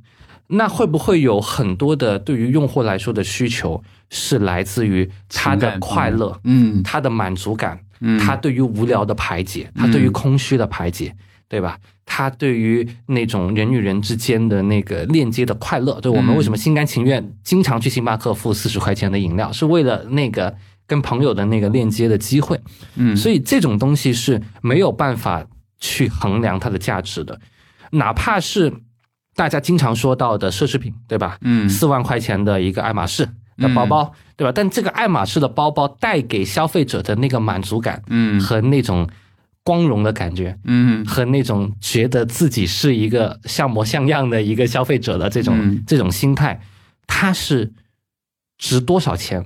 A: 那会不会有很多的对于用户来说的需求是来自于他的快乐，
B: 嗯
A: 他的满足感，
B: 嗯
A: 他对于无聊的排解，他对于空虚的排解，对吧？他对于那种人与人之间的那个链接的快乐，对我们
B: 嗯
A: 为什么心甘情愿经常去星巴克付四十块钱的饮料，是为了那个跟朋友的那个链接的机会。
B: 嗯
A: 所以这种东西是没有办法去衡量它的价值的，哪怕是大家经常说到的奢侈品，对吧？
B: 嗯
A: 四万块钱的一个爱马仕的包包，对吧？但这个爱马仕的包包带给消费者的那个满足感
B: 嗯
A: 和那种光荣的感觉，
B: 嗯
A: 和那种觉得自己是一个像模像样的一个消费者的这种、
B: 嗯
A: 这种心态，它是值多少钱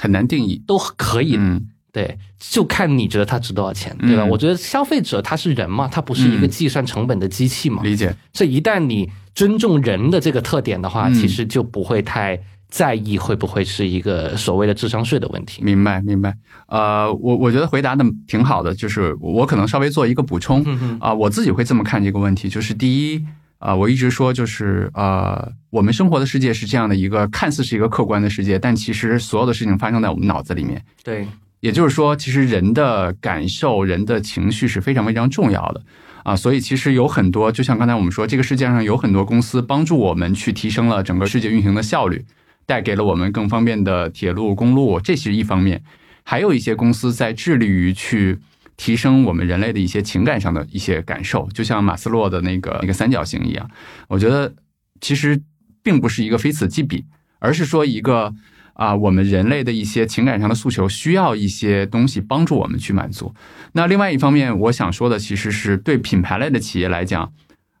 B: 很难定义。
A: 都可以。
B: 嗯
A: 对，就看你觉得它值多少钱，对吧？
B: 嗯
A: 我觉得消费者他是人嘛，他不是一个
B: 嗯
A: 计算成本的机器嘛。
B: 理解。
A: 所以一旦你尊重人的这个特点的话，
B: 嗯
A: 其实就不会太在意会不会是一个所谓的智商税的问题。
B: 明白，明白。呃，我我觉得回答的挺好的，就是我可能稍微做一个补充
A: 嗯哼
B: 啊、我自己会这么看这个问题，就是第一啊、我一直说就是呃，我们生活的世界是这样的一个看似是一个客观的世界，但其实所有的事情发生在我们脑子里面。
A: 对，
B: 也就是说，其实人的感受、人的情绪是非常非常重要的啊，所以其实有很多，就像刚才我们说，这个世界上有很多公司帮助我们去提升了整个世界运行的效率，带给了我们更方便的铁路、公路，这是一方面。还有一些公司在致力于去提升我们人类的一些情感上的一些感受，就像马斯洛的那个那个三角形一样。我觉得其实并不是一个非此即彼，而是说一个啊，我们人类的一些情感上的诉求需要一些东西帮助我们去满足。那另外一方面，我想说的其实是对品牌类的企业来讲，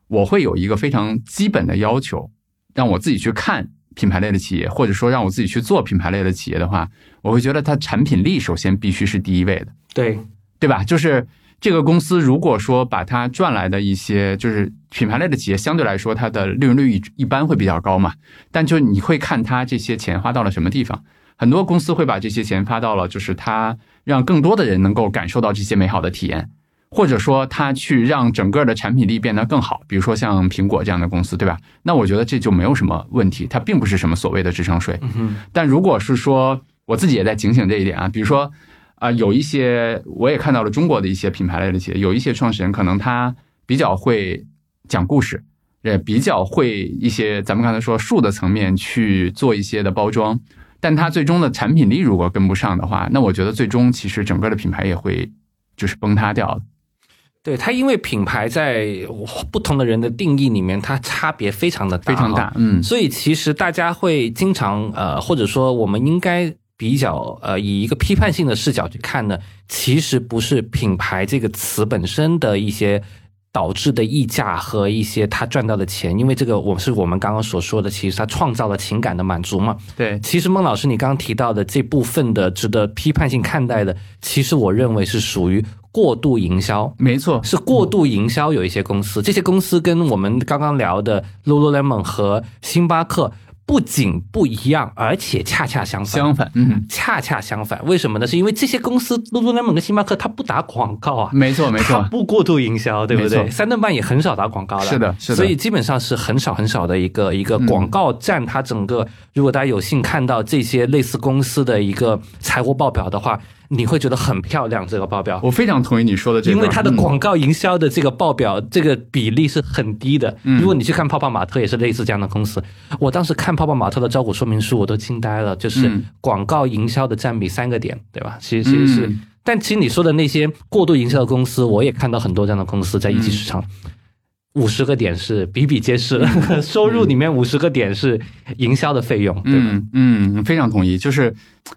B: 我会有一个非常基本的要求，让我自己去看品牌类的企业，或者说让我自己去做品牌类的企业的话，我会觉得它产品力首先必须是第一位的。
A: 对，
B: 对吧？就是这个公司如果说把它赚来的一些，就是品牌类的企业，相对来说它的利润率一一般会比较高嘛。但就你会看它这些钱花到了什么地方，很多公司会把这些钱花到了，就是它让更多的人能够感受到这些美好的体验。或者说，它去让整个的产品力变得更好，比如说像苹果这样的公司，对吧？那我觉得这就没有什么问题，它并不是什么所谓的智商税。但如果是说我自己也在警醒这一点啊，比如说啊、有一些我也看到了中国的一些品牌类的企业，有一些创始人可能他比较会讲故事，也比较会一些咱们刚才说术的层面去做一些的包装，但他最终的产品力如果跟不上的话，那我觉得最终其实整个的品牌也会就是崩塌掉的。
A: 对它，因为品牌在不同的人的定义里面，它差别非常的大、
B: 非常大，，嗯
A: 所以其实大家会经常呃，或者说我们应该比较呃，以一个批判性的视角去看呢，其实不是品牌这个词本身的一些导致的溢价和一些他赚到的钱，因为这个我是我们刚刚所说的，其实他创造了情感的满足嘛。
B: 对，
A: 其实孟老师你刚刚提到的这部分的值得批判性看待的，其实我认为是属于过度营销。
B: 没错，
A: 是过度营销。有一些公司，这些公司跟我们刚刚聊的 Lululemon 和星巴克。不仅不一样，而且恰恰相反。
B: 相反，嗯，
A: 恰恰相反。为什么呢？是因为这些公司，Lululemon 跟星巴克，它不打广告啊。
B: 没错，没错。
A: 不过度营销，对不对？三顿半也很少打广告了。
B: 是的，是的。
A: 所以基本上是很少很少的一个一个广告占它整个。如果大家有幸看到这些类似公司的一个财务报表的话。你会觉得很漂亮，这个报表。
B: 我非常同意你说的这个，
A: 因为它的广告营销的这个报表，这个比例是很低的。如果你去看泡泡玛特，也是类似这样的公司。我当时看泡泡玛特的招股说明书，我都惊呆了，就是广告营销的占比三个点，对吧？其实其实是，但其实你说的那些过度营销的公司，我也看到很多这样的公司在一级市场。五十个点是比比皆是，(laughs) 收入里面五十个点是营销的费用。
B: 嗯嗯，非常同意，就是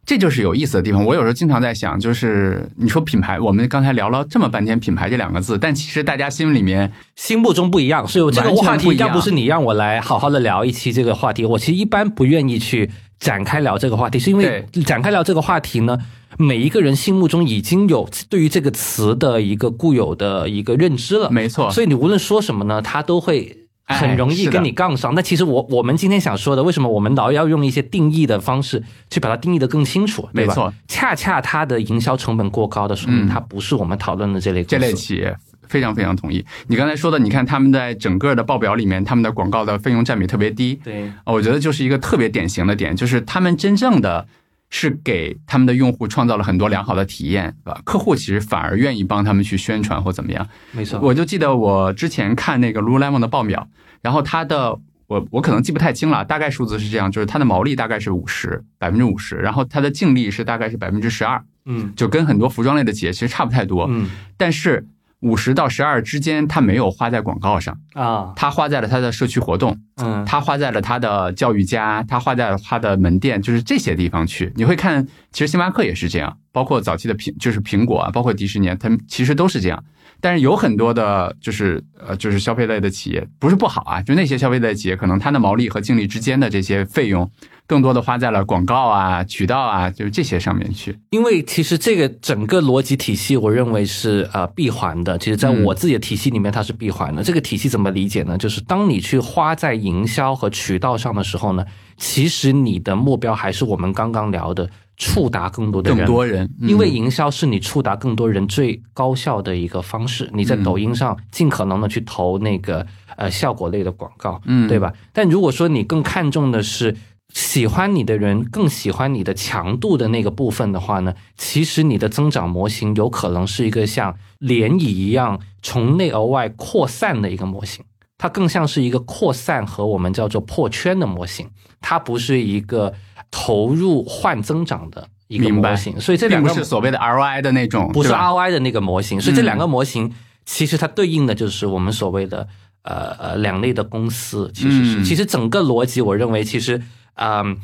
B: 这就是有意思的地方。我有时候经常在想，就是你说品牌，我们刚才聊了这么半天品牌这两个字，但其实大家心里面
A: 心目中不一样。所以这个话题要不是你让我来好好的聊一期这个话题，我其实一般不愿意去展开聊这个话题，是因为展开聊这个话题呢。每一个人心目中已经有对于这个词的一个固有的一个认知了，
B: 没错。
A: 所以你无论说什么呢，他都会很容易跟你杠上。那其实我我们今天想说的，为什么我们老要用一些定义的方式去把它定义的更清楚，
B: 没错。
A: 恰恰它的营销成本过高的，说明它不是我们讨论的这类
B: 这类企业。非常非常同意你刚才说的，你看他们在整个的报表里面，他们的广告的费用占比特别低。
A: 对，
B: 我觉得就是一个特别典型的点，就是他们真正的。是给他们的用户创造了很多良好的体验，对吧？客户其实反而愿意帮他们去宣传或怎么样。
A: 没错，
B: 我就记得我之前看那个 Lululemon 的报表，然后它的我我可能记不太清了，大概数字是这样，就是它的毛利大概是五十百分之五十，然后它的净利是大概是百分之十二，
A: 嗯，
B: 就跟很多服装类的企业其实差不太多，
A: 嗯，
B: 但是。五十到十二之间，他没有花在广告上
A: 啊，
B: 他花在了他的社区活动，
A: 嗯，
B: 他花在了他的教育家，他花在了他的门店，就是这些地方去。你会看，其实星巴克也是这样，包括早期的苹，就是苹果啊，包括迪士尼，他们其实都是这样。但是有很多的，就是呃，就是消费类的企业，不是不好啊，就那些消费类企业，可能它的毛利和净利之间的这些费用。更多的花在了广告啊、渠道啊，就是这些上面去。
A: 因为其实这个整个逻辑体系，我认为是呃闭环的。其实，在我自己的体系里面，它是闭环的。这个体系怎么理解呢？就是当你去花在营销和渠道上的时候呢，其实你的目标还是我们刚刚聊的，触达更多的人。
B: 更多人，
A: 因为营销是你触达更多人最高效的一个方式。你在抖音上尽可能的去投那个呃效果类的广告，
B: 嗯，
A: 对吧？但如果说你更看重的是。喜欢你的人更喜欢你的强度的那个部分的话呢，其实你的增长模型有可能是一个像涟漪一样从内而外扩散的一个模型，它更像是一个扩散和我们叫做破圈的模型，它不是一个投入换增长的一个模型。所以这两个
B: 是所谓的 ROI 的那种，
A: 不是 ROI 的那个模型。所以这两个模型其实它对应的就是我们所谓的呃呃两类的公司，其实是其实整个逻辑，我认为其实。嗯，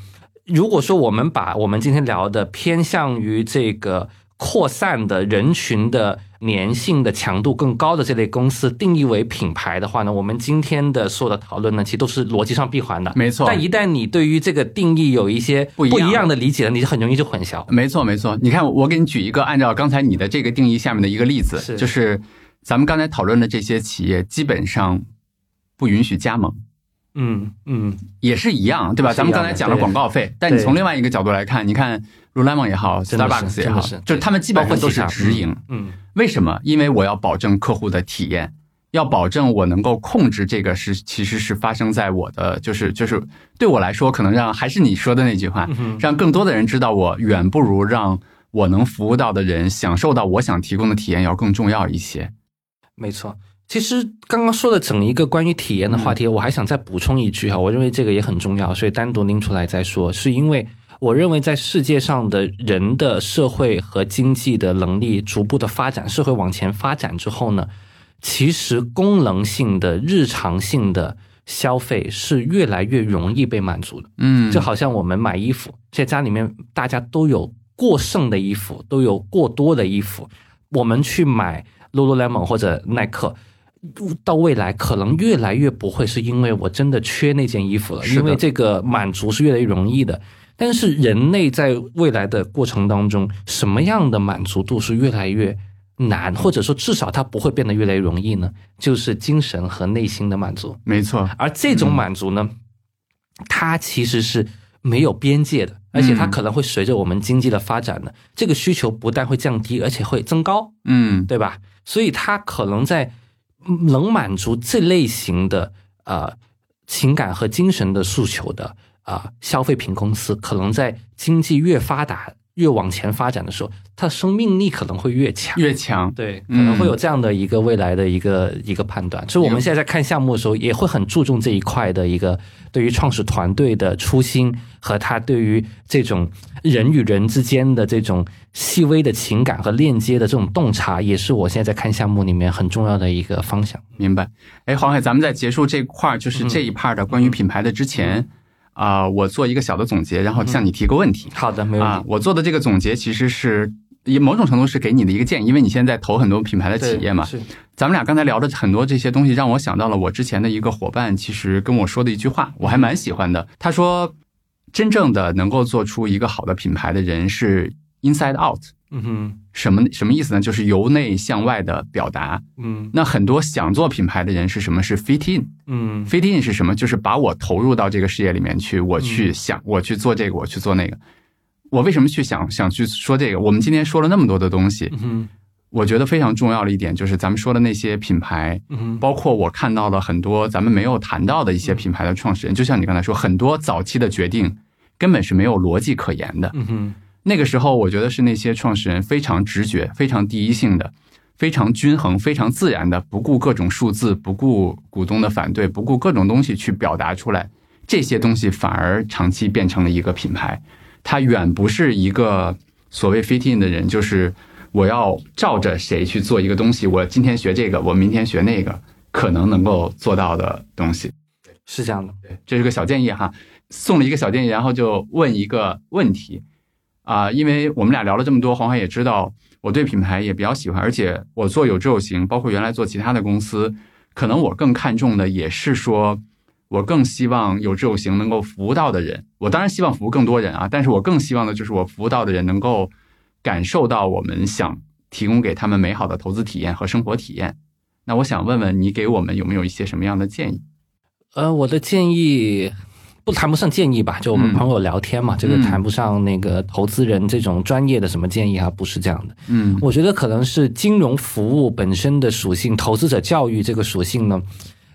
A: 如果说我们把我们今天聊的偏向于这个扩散的人群的粘性的强度更高的这类公司定义为品牌的话呢，我们今天的所有的讨论呢，其实都是逻辑上闭环的。
B: 没错。
A: 但一旦你对于这个定义有一些不一样的理解，你就很容易就混淆。
B: 没错，没错。你看，我给你举一个按照刚才你的这个定义下面的一个例子，就是咱们刚才讨论的这些企业基本上不允许加盟。
A: 嗯嗯，
B: 也是一样，对吧？咱们刚才讲了广告费，但你从另外一个角度来看，你看 Lululemon 也好，Starbucks 也好，就是他们基本上都是直营。
A: 嗯，
B: 为什么？因为我要保证客户的体验，要保证我能够控制这个是其实是发生在我的，就是就是对我来说，可能让还是你说的那句话，让更多的人知道我，远不如让我能服务到的人享受到我想提供的体验要更重要一些。
A: 没错。其实刚刚说的整一个关于体验的话题，我还想再补充一句哈，我认为这个也很重要，所以单独拎出来再说。是因为我认为在世界上的人的社会和经济的能力逐步的发展，社会往前发展之后呢，其实功能性的、日常性的消费是越来越容易被满足的。
B: 嗯，
A: 就好像我们买衣服，在家里面大家都有过剩的衣服，都有过多的衣服，我们去买 Lululemon 或者耐克。到未来可能越来越不会是因为我真的缺那件衣服了，因为这个满足是越来越容易的。但是人类在未来的过程当中，什么样的满足度是越来越难，或者说至少它不会变得越来越容易呢？就是精神和内心的满足。
B: 没错，
A: 而这种满足呢，它其实是没有边界的，而且它可能会随着我们经济的发展呢，这个需求不但会降低，而且会增高，
B: 嗯，
A: 对吧？所以它可能在能满足这类型的啊情感和精神的诉求的啊消费品公司，可能在经济越发达。越往前发展的时候，它的生命力可能会越强，
B: 越强。
A: 对，可能会有这样的一个未来的一个一个判断。所以我们现在在看项目的时候，也会很注重这一块的一个对于创始团队的初心和他对于这种人与人之间的这种细微的情感和链接的这种洞察，也是我现在在看项目里面很重要的一个方向。
B: 明白？哎，黄海，咱们在结束这块儿，就是这一 part 的关于品牌的之前。啊，我做一个小的总结，然后向你提个问题。
A: 好的，没问题。
B: 我做的这个总结其实是以某种程度是给你的一个建议，因为你现在投很多品牌的企业嘛。
A: 是。
B: 咱们俩刚才聊的很多这些东西，让我想到了我之前的一个伙伴，其实跟我说的一句话，我还蛮喜欢的。他说：“真正的能够做出一个好的品牌的人是 inside out。”
A: 嗯哼，
B: 什么什么意思呢？就是由内向外的表达。
A: 嗯，
B: 那很多想做品牌的人是什么？是 fit in。
A: 嗯
B: ，fit in 是什么？就是把我投入到这个事业里面去，我去想，我去做这个，我去做那个。我为什么去想想去说这个？我们今天说了那么多的东西，
A: 嗯，
B: 我觉得非常重要的一点就是咱们说的那些品牌，
A: 嗯，
B: 包括我看到了很多咱们没有谈到的一些品牌的创始人，就像你刚才说，很多早期的决定根本是没有逻辑可言的。
A: 嗯哼。
B: 那个时候，我觉得是那些创始人非常直觉、非常第一性的、非常均衡、非常自然的，不顾各种数字、不顾股东的反对、不顾各种东西去表达出来。这些东西反而长期变成了一个品牌。它远不是一个所谓 fit in 的人，就是我要照着谁去做一个东西。我今天学这个，我明天学那个，可能能够做到的东西。
A: 是这样的，
B: 对，这是个小建议哈。送了一个小建议，然后就问一个问题。啊，因为我们俩聊了这么多，黄海也知道我对品牌也比较喜欢，而且我做有志有行，包括原来做其他的公司，可能我更看重的也是说，我更希望有志有行能够服务到的人，我当然希望服务更多人啊，但是我更希望的就是我服务到的人能够感受到我们想提供给他们美好的投资体验和生活体验。那我想问问你，给我们有没有一些什么样的建议？
A: 呃，我的建议。不谈不上建议吧，就我们朋友聊天嘛，这个谈不上那个投资人这种专业的什么建议啊，不是这样的。
B: 嗯，
A: 我觉得可能是金融服务本身的属性，投资者教育这个属性呢，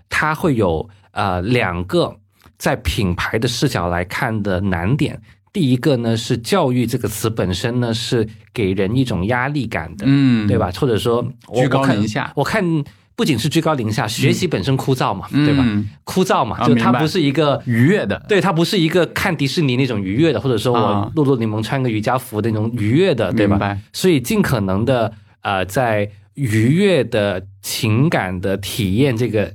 A: 它会有呃两个在品牌的视角来看的难点。第一个呢是教育这个词本身呢是给人一种压力感的，
B: 嗯，
A: 对吧？或者说
B: 居高临下，
A: 我看。不仅是居高临下，学习本身枯燥嘛，对吧？枯燥嘛，就它不是一个
B: 愉悦的，
A: 对，它不是一个看迪士尼那种愉悦的，或者说我露露柠檬穿个瑜伽服的那种愉悦的，对吧？所以尽可能的呃，在愉悦的情感的体验这个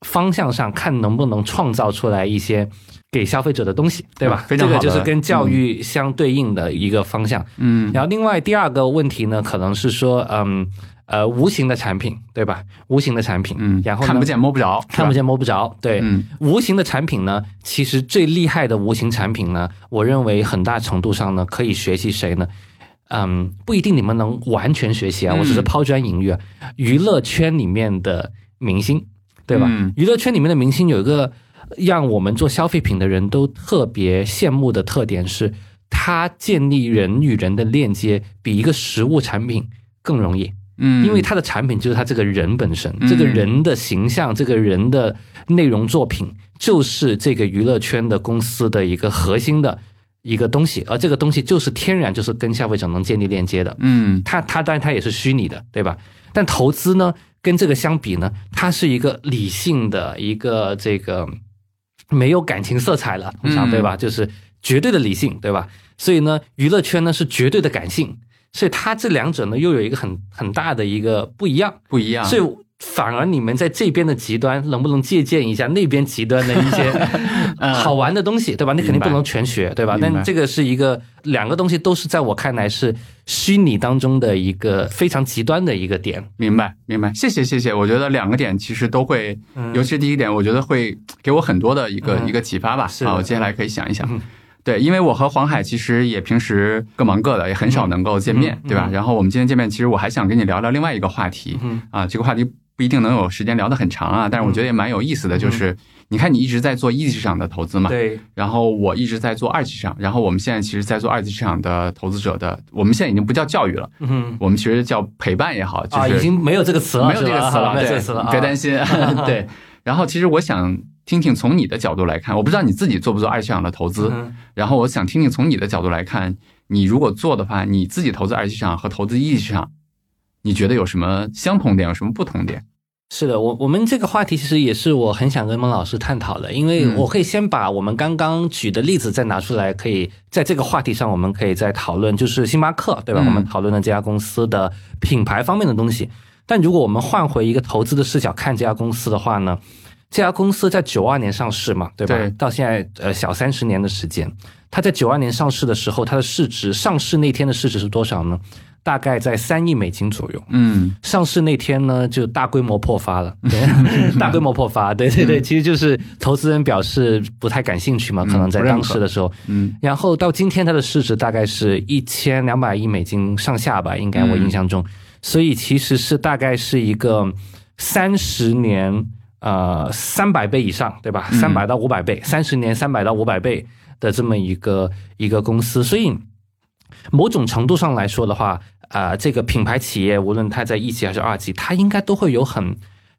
A: 方向上看，能不能创造出来一些给消费者的东西，对吧？
B: 这个
A: 就是跟教育相对应的一个方向。
B: 嗯，
A: 然后另外第二个问题呢，可能是说，嗯。呃，无形的产品，对吧？无形的产品，
B: 嗯，
A: 然后
B: 看不见摸不着，(laughs)
A: 看不见摸不着，对，
B: 嗯，
A: 无形的产品呢，其实最厉害的无形产品呢，我认为很大程度上呢，可以学习谁呢？嗯，不一定你们能完全学习啊，我只是抛砖引玉啊。娱乐圈里面的明星，对吧？娱乐圈里面的明星有一个让我们做消费品的人都特别羡慕的特点是，他建立人与人的链接比一个实物产品更容易。
B: 嗯，
A: 因为他的产品就是他这个人本身，这个人的形象，这个人的内容作品，就是这个娱乐圈的公司的一个核心的一个东西，而这个东西就是天然就是跟消费者能建立链接的。
B: 嗯，
A: 他他当然他也是虚拟的，对吧？但投资呢，跟这个相比呢，它是一个理性的一个这个没有感情色彩了，通常对吧？就是绝对的理性，对吧？所以呢，娱乐圈呢是绝对的感性。所以它这两者呢，又有一个很很大的一个不一样，
B: 不一样。
A: 所以反而你们在这边的极端，能不能借鉴一下那边极端的一些 (laughs) 好玩的东西，对吧？你肯定不能全学，对吧？但这个是一个两个东西都是在我看来是虚拟当中的一个非常极端的一个点。
B: 明白，明白。谢谢，谢谢。我觉得两个点其实都会，尤其是第一点，我觉得会给我很多的一个一个启发吧。
A: 好，
B: 我接下来可以想一想。对，因为我和黄海其实也平时各忙各的，也很少能够见面，对吧？然后我们今天见面，其实我还想跟你聊聊另外一个话题嗯啊，这个话题不一定能有时间聊得很长啊，但是我觉得也蛮有意思的，就是你看你一直在做一级市场的投资嘛，
A: 对，
B: 然后我一直在做二级市场，然后我们现在其实，在做二级市场的投资者的，我们现在已经不叫教育了，
A: 嗯，
B: 我们其实叫陪伴也好，就是
A: 已经没有这个词了，
B: 没有这个词了，
A: 没有这个词了，
B: 别担心，(laughs) 对。然后其实我想。听听从你的角度来看，我不知道你自己做不做二级市场的投资，然后我想听听从你的角度来看，你如果做的话，你自己投资二级市场和投资一级市场，你觉得有什么相同点，有什么不同点？
A: 是的，我我们这个话题其实也是我很想跟孟老师探讨的，因为我可以先把我们刚刚举的例子再拿出来，可以在这个话题上我们可以再讨论，就是星巴克对吧？我们讨论的这家公司的品牌方面的东西。但如果我们换回一个投资的视角看这家公司的话呢？这家公司在九二年上市嘛，对吧？到现在呃小三十年的时间，它在九二年上市的时候，它的市值上市那天的市值是多少呢？大概在三亿美金左右。
B: 嗯，
A: 上市那天呢就大规模破发了，(laughs) 大规模破发，对对对，其实就是投资人表示不太感兴趣嘛，可能在当时的时候。
B: 嗯，
A: 然后到今天它的市值大概是一千两百亿美金上下吧，应该我印象中，所以其实是大概是一个三十年。呃，三百倍以上，对吧？三百到五百倍，三十年三百到五百倍的这么一个一个公司，所以某种程度上来说的话，啊，这个品牌企业无论它在一级还是二级，它应该都会有很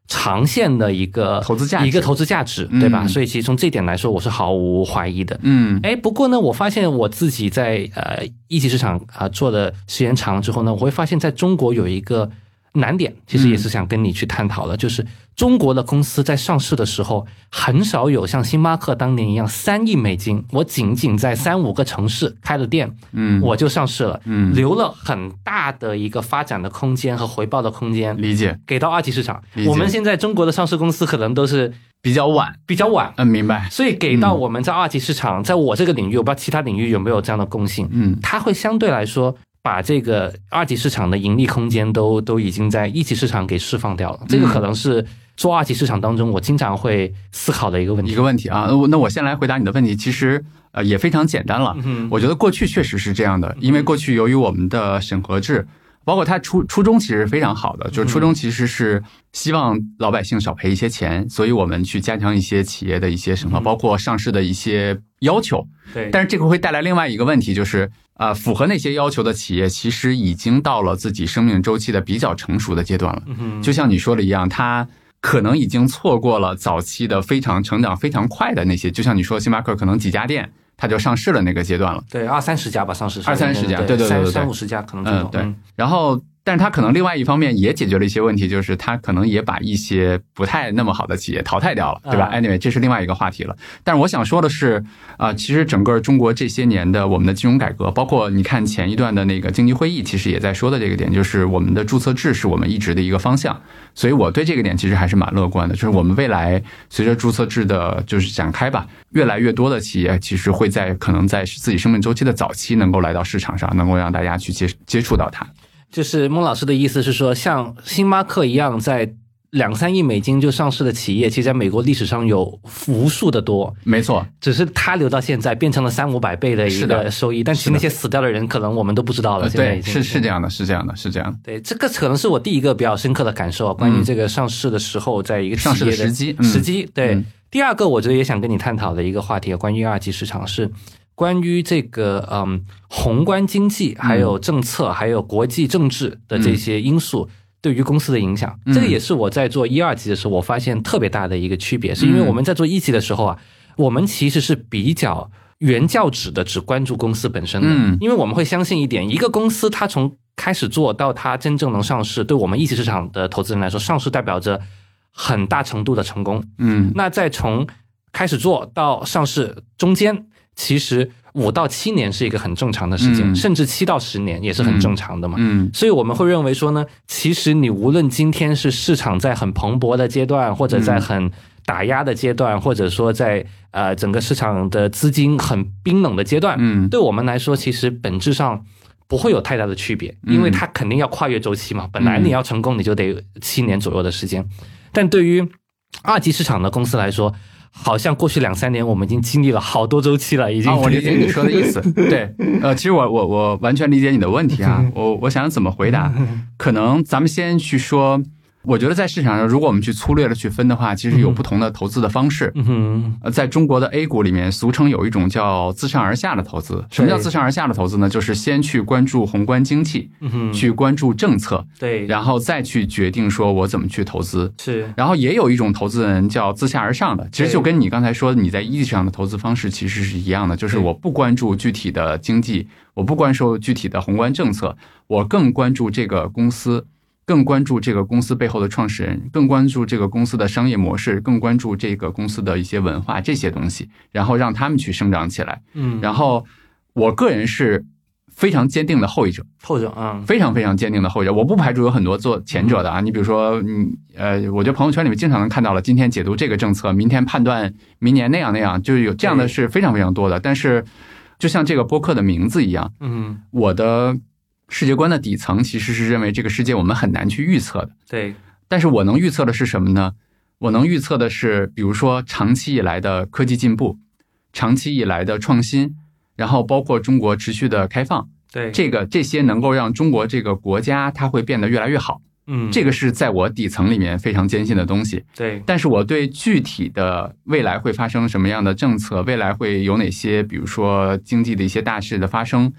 A: 长线的一个
B: 投资价
A: 一个投资价值，对吧？所以其实从这点来说，我是毫无怀疑的。
B: 嗯，
A: 哎，不过呢，我发现我自己在呃一级市场啊做的时间长了之后呢，我会发现在中国有一个难点，其实也是想跟你去探讨的，就是。中国的公司在上市的时候，很少有像星巴克当年一样三亿美金，我仅仅在三五个城市开了店，
B: 嗯，
A: 我就上市了，
B: 嗯，
A: 留了很大的一个发展的空间和回报的空间，
B: 理解，
A: 给到二级市场。我们现在中国的上市公司可能都是
B: 比较晚，
A: 比较晚，
B: 嗯，明白。
A: 所以给到我们在二级市场，在我这个领域，我不知道其他领域有没有这样的共性，
B: 嗯，
A: 它会相对来说。把这个二级市场的盈利空间都都已经在一级市场给释放掉了，这个可能是做二级市场当中我经常会思考的一个问题。
B: 一个问题啊，那我先来回答你的问题，其实呃也非常简单了。嗯我觉得过去确实是这样的，因为过去由于我们的审核制。包括它初初衷其实非常好的，就是初衷其实是希望老百姓少赔一些钱，所以我们去加强一些企业的一些审核，包括上市的一些要求。
A: 对，
B: 但是这个会带来另外一个问题，就是啊，符合那些要求的企业，其实已经到了自己生命周期的比较成熟的阶段了。就像你说的一样，它可能已经错过了早期的非常成长非常快的那些，就像你说星巴克可能几家店。它就上市了那个阶段了，
A: 对，二三十家吧，上市
B: 二三十家，对对对对，
A: 三五十家可能这种。
B: 对，然后。但是它可能另外一方面也解决了一些问题，就是它可能也把一些不太那么好的企业淘汰掉了，对吧？Anyway，这是另外一个话题了。但是我想说的是，啊，其实整个中国这些年的我们的金融改革，包括你看前一段的那个经济会议，其实也在说的这个点，就是我们的注册制是我们一直的一个方向。所以我对这个点其实还是蛮乐观的，就是我们未来随着注册制的就是展开吧，越来越多的企业其实会在可能在自己生命周期的早期能够来到市场上，能够让大家去接接触到它。
A: 就是孟老师的意思是说，像星巴克一样在两三亿美金就上市的企业，其实在美国历史上有无数的多。
B: 没错，
A: 只是它留到现在变成了三五百倍的一个收益，但其实那些死掉的人，可能我们都不知道了。
B: 对，是是这样的，是这样的，是这样。
A: 对，这个可能是我第一个比较深刻的感受，关于这个上市的时候，在一个
B: 上市的时机
A: 时机。对，第二个我觉得也想跟你探讨的一个话题，关于二级市场是。关于这个嗯，宏观经济、还有政策、还有国际政治的这些因素对于公司的影响，这个也是我在做一二级的时候，我发现特别大的一个区别，是因为我们在做一级的时候啊，我们其实是比较原教旨的，只关注公司本身的，因为我们会相信一点，一个公司它从开始做到它真正能上市，对我们一级市场的投资人来说，上市代表着很大程度的成功。
B: 嗯，
A: 那再从开始做到上市中间。其实五到七年是一个很正常的时间，甚至七到十年也是很正常的嘛。
B: 嗯，
A: 所以我们会认为说呢，其实你无论今天是市场在很蓬勃的阶段，或者在很打压的阶段，或者说在呃整个市场的资金很冰冷的阶段，
B: 嗯，
A: 对我们来说，其实本质上不会有太大的区别，因为它肯定要跨越周期嘛。本来你要成功，你就得七年左右的时间，但对于二级市场的公司来说。好像过去两三年我们已经经历了好多周期了，已经。
B: 我理解你说的意思。(laughs) 对，呃，其实我我我完全理解你的问题啊，(laughs) 我我想怎么回答？(laughs) 可能咱们先去说。我觉得在市场上，如果我们去粗略的去分的话，其实有不同的投资的方式。
A: 嗯
B: 呃，在中国的 A 股里面，俗称有一种叫自上而下的投资。什么叫自上而下的投资呢？就是先去关注宏观经济，去关注政策，
A: 对，
B: 然后再去决定说我怎么去投资。
A: 是。
B: 然后也有一种投资人叫自下而上的，其实就跟你刚才说你在一级市场的投资方式其实是一样的，就是我不关注具体的经济，我不关注具体的宏观政策，我更关注这个公司。更关注这个公司背后的创始人，更关注这个公司的商业模式，更关注这个公司的一些文化这些东西，然后让他们去生长起来。
A: 嗯，
B: 然后我个人是非常坚定的后一者，
A: 后者啊，
B: 非常非常坚定的后者。我不排除有很多做前者的啊，你比如说，嗯呃，我觉得朋友圈里面经常能看到了，今天解读这个政策，明天判断明年那样那样，就是有这样的是非常非常多的。但是，就像这个播客的名字一样，
A: 嗯，
B: 我的。世界观的底层其实是认为这个世界我们很难去预测的，
A: 对。
B: 但是我能预测的是什么呢？我能预测的是，比如说长期以来的科技进步，长期以来的创新，然后包括中国持续的开放，
A: 对
B: 这个这些能够让中国这个国家它会变得越来越好。
A: 嗯，
B: 这个是在我底层里面非常坚信的东西。
A: 对。
B: 但是我对具体的未来会发生什么样的政策，未来会有哪些，比如说经济的一些大事的发生。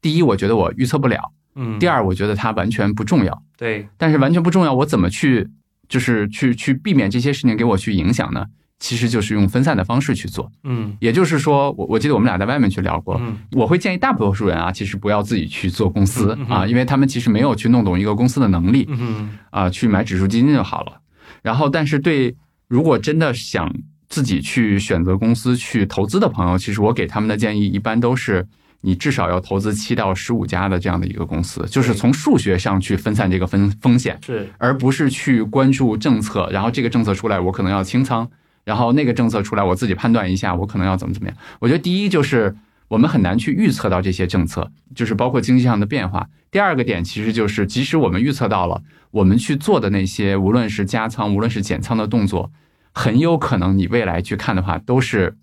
B: 第一，我觉得我预测不了，
A: 嗯。
B: 第二，我觉得它完全不重要，
A: 对。
B: 但是完全不重要，我怎么去，就是去去避免这些事情给我去影响呢？其实就是用分散的方式去做，
A: 嗯。
B: 也就是说，我我记得我们俩在外面去聊过，
A: 嗯。
B: 我会建议大多数人啊，其实不要自己去做公司啊，因为他们其实没有去弄懂一个公司的能力，
A: 嗯。
B: 啊，去买指数基金就好了。然后，但是对如果真的想自己去选择公司去投资的朋友，其实我给他们的建议一般都是。你至少要投资七到十五家的这样的一个公司，就是从数学上去分散这个风风险，
A: 是，
B: 而不是去关注政策。然后这个政策出来，我可能要清仓；然后那个政策出来，我自己判断一下，我可能要怎么怎么样。我觉得第一就是我们很难去预测到这些政策，就是包括经济上的变化。第二个点其实就是，即使我们预测到了，我们去做的那些，无论是加仓，无论是减仓的动作，很有可能你未来去看的话，都是。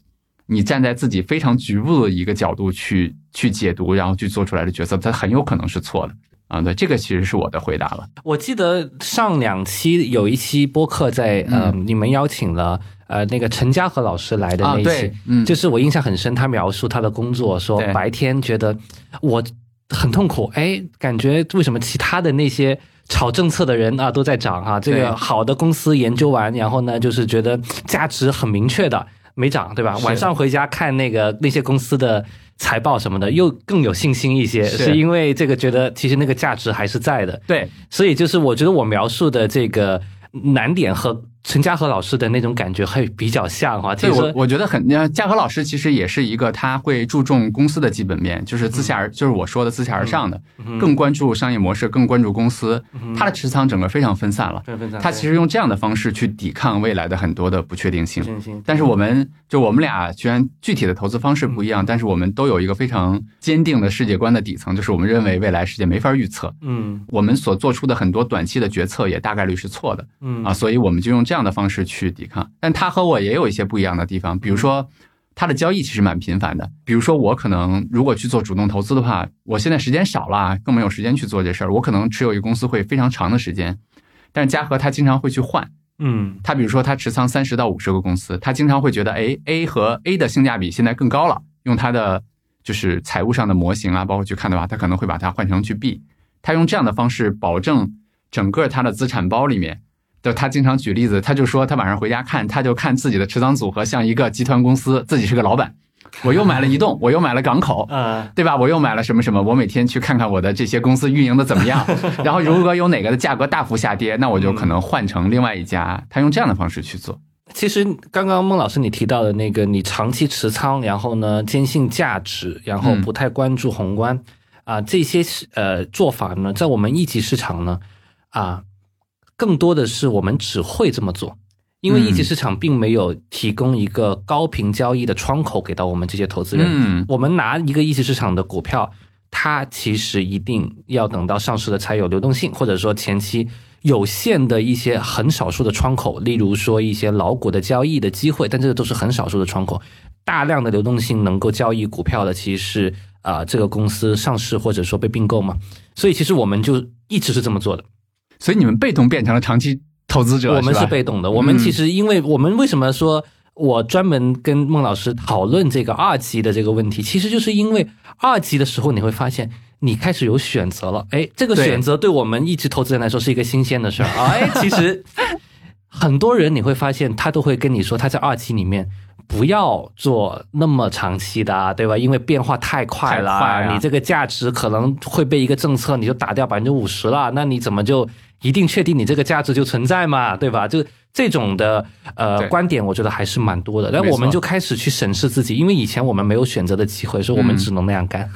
B: 你站在自己非常局部的一个角度去去解读，然后去做出来的决策，它很有可能是错的啊！对，这个其实是我的回答了。
A: 我记得上两期有一期播客在呃，你们邀请了呃那个陈嘉和老师来的那一期，
B: 嗯，
A: 就是我印象很深，他描述他的工作，说白天觉得我很痛苦，哎，感觉为什么其他的那些炒政策的人啊都在涨哈？这个好的公司研究完，然后呢，就是觉得价值很明确的。没涨，对吧？晚上回家看那个那些公司的财报什么的，又更有信心一些，是因为这个觉得其实那个价值还是在的。
B: 对，
A: 所以就是我觉得我描述的这个难点和。陈嘉禾老师的那种感觉会比较像哈，
B: 对我我觉得很，嘉禾老师其实也是一个他会注重公司的基本面，就是自下而就是我说的自下而上的，更关注商业模式，更关注公司，他的持仓整个非常分散了，他其实用这样的方式去抵抗未来的很多的不确定性。但是我们就我们俩虽然具体的投资方式不一样，但是我们都有一个非常坚定的世界观的底层，就是我们认为未来世界没法预测，
A: 嗯，
B: 我们所做出的很多短期的决策也大概率是错的，
A: 嗯。
B: 啊，所以我们就用这。这样的方式去抵抗，但他和我也有一些不一样的地方，比如说他的交易其实蛮频繁的。比如说我可能如果去做主动投资的话，我现在时间少了，更没有时间去做这事儿。我可能持有一个公司会非常长的时间，但是嘉禾他经常会去换，
A: 嗯，
B: 他比如说他持仓三十到五十个公司，他经常会觉得，哎，A 和 A 的性价比现在更高了，用他的就是财务上的模型啊，包括去看的话，他可能会把它换成去 B，他用这样的方式保证整个他的资产包里面。就他经常举例子，他就说他晚上回家看，他就看自己的持仓组合像一个集团公司，自己是个老板。我又买了移动，我又买了港口，
A: 嗯，
B: 对吧？我又买了什么什么？我每天去看看我的这些公司运营的怎么样。(laughs) 然后如果有哪个的价格大幅下跌，那我就可能换成另外一家。他用这样的方式去做。
A: 其实刚刚孟老师你提到的那个，你长期持仓，然后呢坚信价值，然后不太关注宏观啊，这些呃做法呢，在我们一级市场呢啊。更多的是我们只会这么做，因为一级市场并没有提供一个高频交易的窗口给到我们这些投资人。
B: 嗯，
A: 我们拿一个一级市场的股票，它其实一定要等到上市了才有流动性，或者说前期有限的一些很少数的窗口，例如说一些老股的交易的机会，但这个都是很少数的窗口。大量的流动性能够交易股票的，其实是啊这个公司上市或者说被并购嘛。所以其实我们就一直是这么做的。
B: 所以你们被动变成了长期投资者，
A: 我们是被动的。我们其实因为我们为什么说？我专门跟孟老师讨论这个二级的这个问题，其实就是因为二级的时候你会发现你开始有选择了，哎，这个选择对我们一直投资人来说是一个新鲜的事儿啊，哎，其实很多人你会发现他都会跟你说他在二期里面不要做那么长期的，啊，对吧？因为变化太快了，你这个价值可能会被一个政策你就打掉百分之五十了，那你怎么就一定确定你这个价值就存在嘛，对吧？就。这种的呃观点，我觉得还是蛮多的。然后我们就开始去审视自己，因为以前我们没有选择的机会，所以我们只能那样干。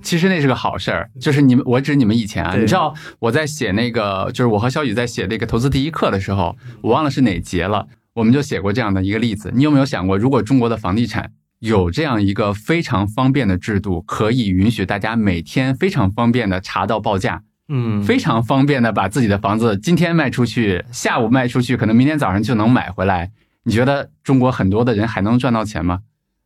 B: 其实那是个好事儿，就是你们，我指你们以前啊，你知道我在写那个，就是我和小雨在写那个投资第一课的时候，我忘了是哪节了，我们就写过这样的一个例子。你有没有想过，如果中国的房地产有这样一个非常方便的制度，可以允许大家每天非常方便的查到报价？
A: 嗯，
B: 非常方便的把自己的房子今天卖出去，下午卖出去，可能明天早上就能买回来。你觉得中国很多的人还能赚到钱吗？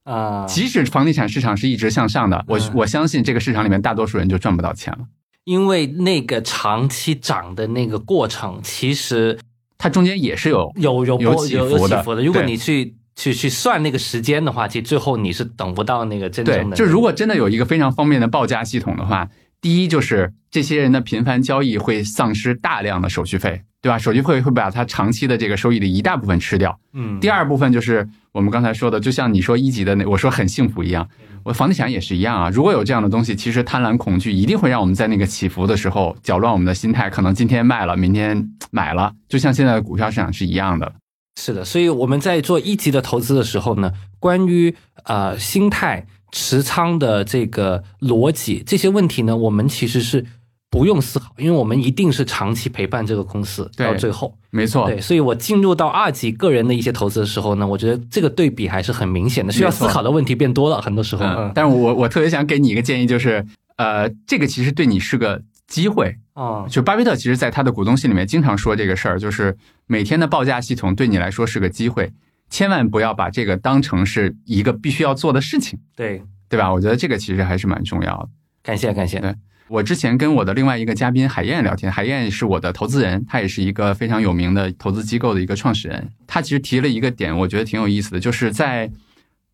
A: 啊，
B: 即使房地产市场是一直向上的，我我相信这个市场里面大多数人就赚不到钱了，
A: 因为那个长期涨的那个过程，其实
B: 它中间也是有
A: 有有
B: 有起
A: 伏
B: 的。
A: 如果你去去去算那个时间的话，其实最后你是等不到那个真正
B: 的。就如果真的有一个非常方便的报价系统的话。第一就是这些人的频繁交易会丧失大量的手续费，对吧？手续费会把他长期的这个收益的一大部分吃掉。
A: 嗯。
B: 第二部分就是我们刚才说的，就像你说一级的那，我说很幸福一样，我房地产也是一样啊。如果有这样的东西，其实贪婪恐惧一定会让我们在那个起伏的时候搅乱我们的心态，可能今天卖了，明天买了，就像现在的股票市场是一样的。
A: 是的，所以我们在做一级的投资的时候呢，关于呃心态。持仓的这个逻辑，这些问题呢，我们其实是不用思考，因为我们一定是长期陪伴这个公司到最后。
B: 没错，
A: 对，所以我进入到二级个人的一些投资的时候呢，我觉得这个对比还是很明显的，需要思考的问题变多了，很多时候。
B: 嗯，但是我我特别想给你一个建议，就是呃，这个其实对你是个机会
A: 啊。
B: 就巴菲特其实在他的股东信里面经常说这个事儿，就是每天的报价系统对你来说是个机会。千万不要把这个当成是一个必须要做的事情，
A: 对
B: 对吧？我觉得这个其实还是蛮重要的。
A: 感谢感谢。
B: 对我之前跟我的另外一个嘉宾海燕聊天，海燕是我的投资人，他也是一个非常有名的投资机构的一个创始人。他其实提了一个点，我觉得挺有意思的，就是在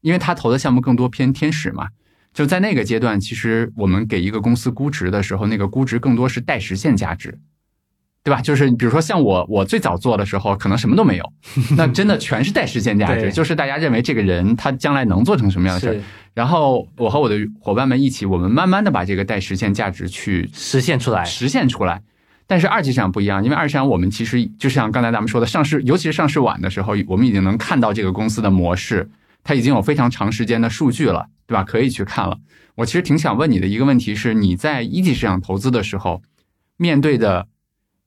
B: 因为他投的项目更多偏天使嘛，就在那个阶段，其实我们给一个公司估值的时候，那个估值更多是待实现价值。对吧？就是比如说像我，我最早做的时候，可能什么都没有，(laughs) 那真的全是带实现价值，就是大家认为这个人他将来能做成什么样的事儿。然后我和我的伙伴们一起，我们慢慢的把这个带实现价值去
A: 实现出来，
B: 实现出来。但是二级市场不一样，因为二级市场我们其实就像刚才咱们说的，上市尤其是上市晚的时候，我们已经能看到这个公司的模式，它已经有非常长时间的数据了，对吧？可以去看了。我其实挺想问你的一个问题是，你在一级市场投资的时候，面对的。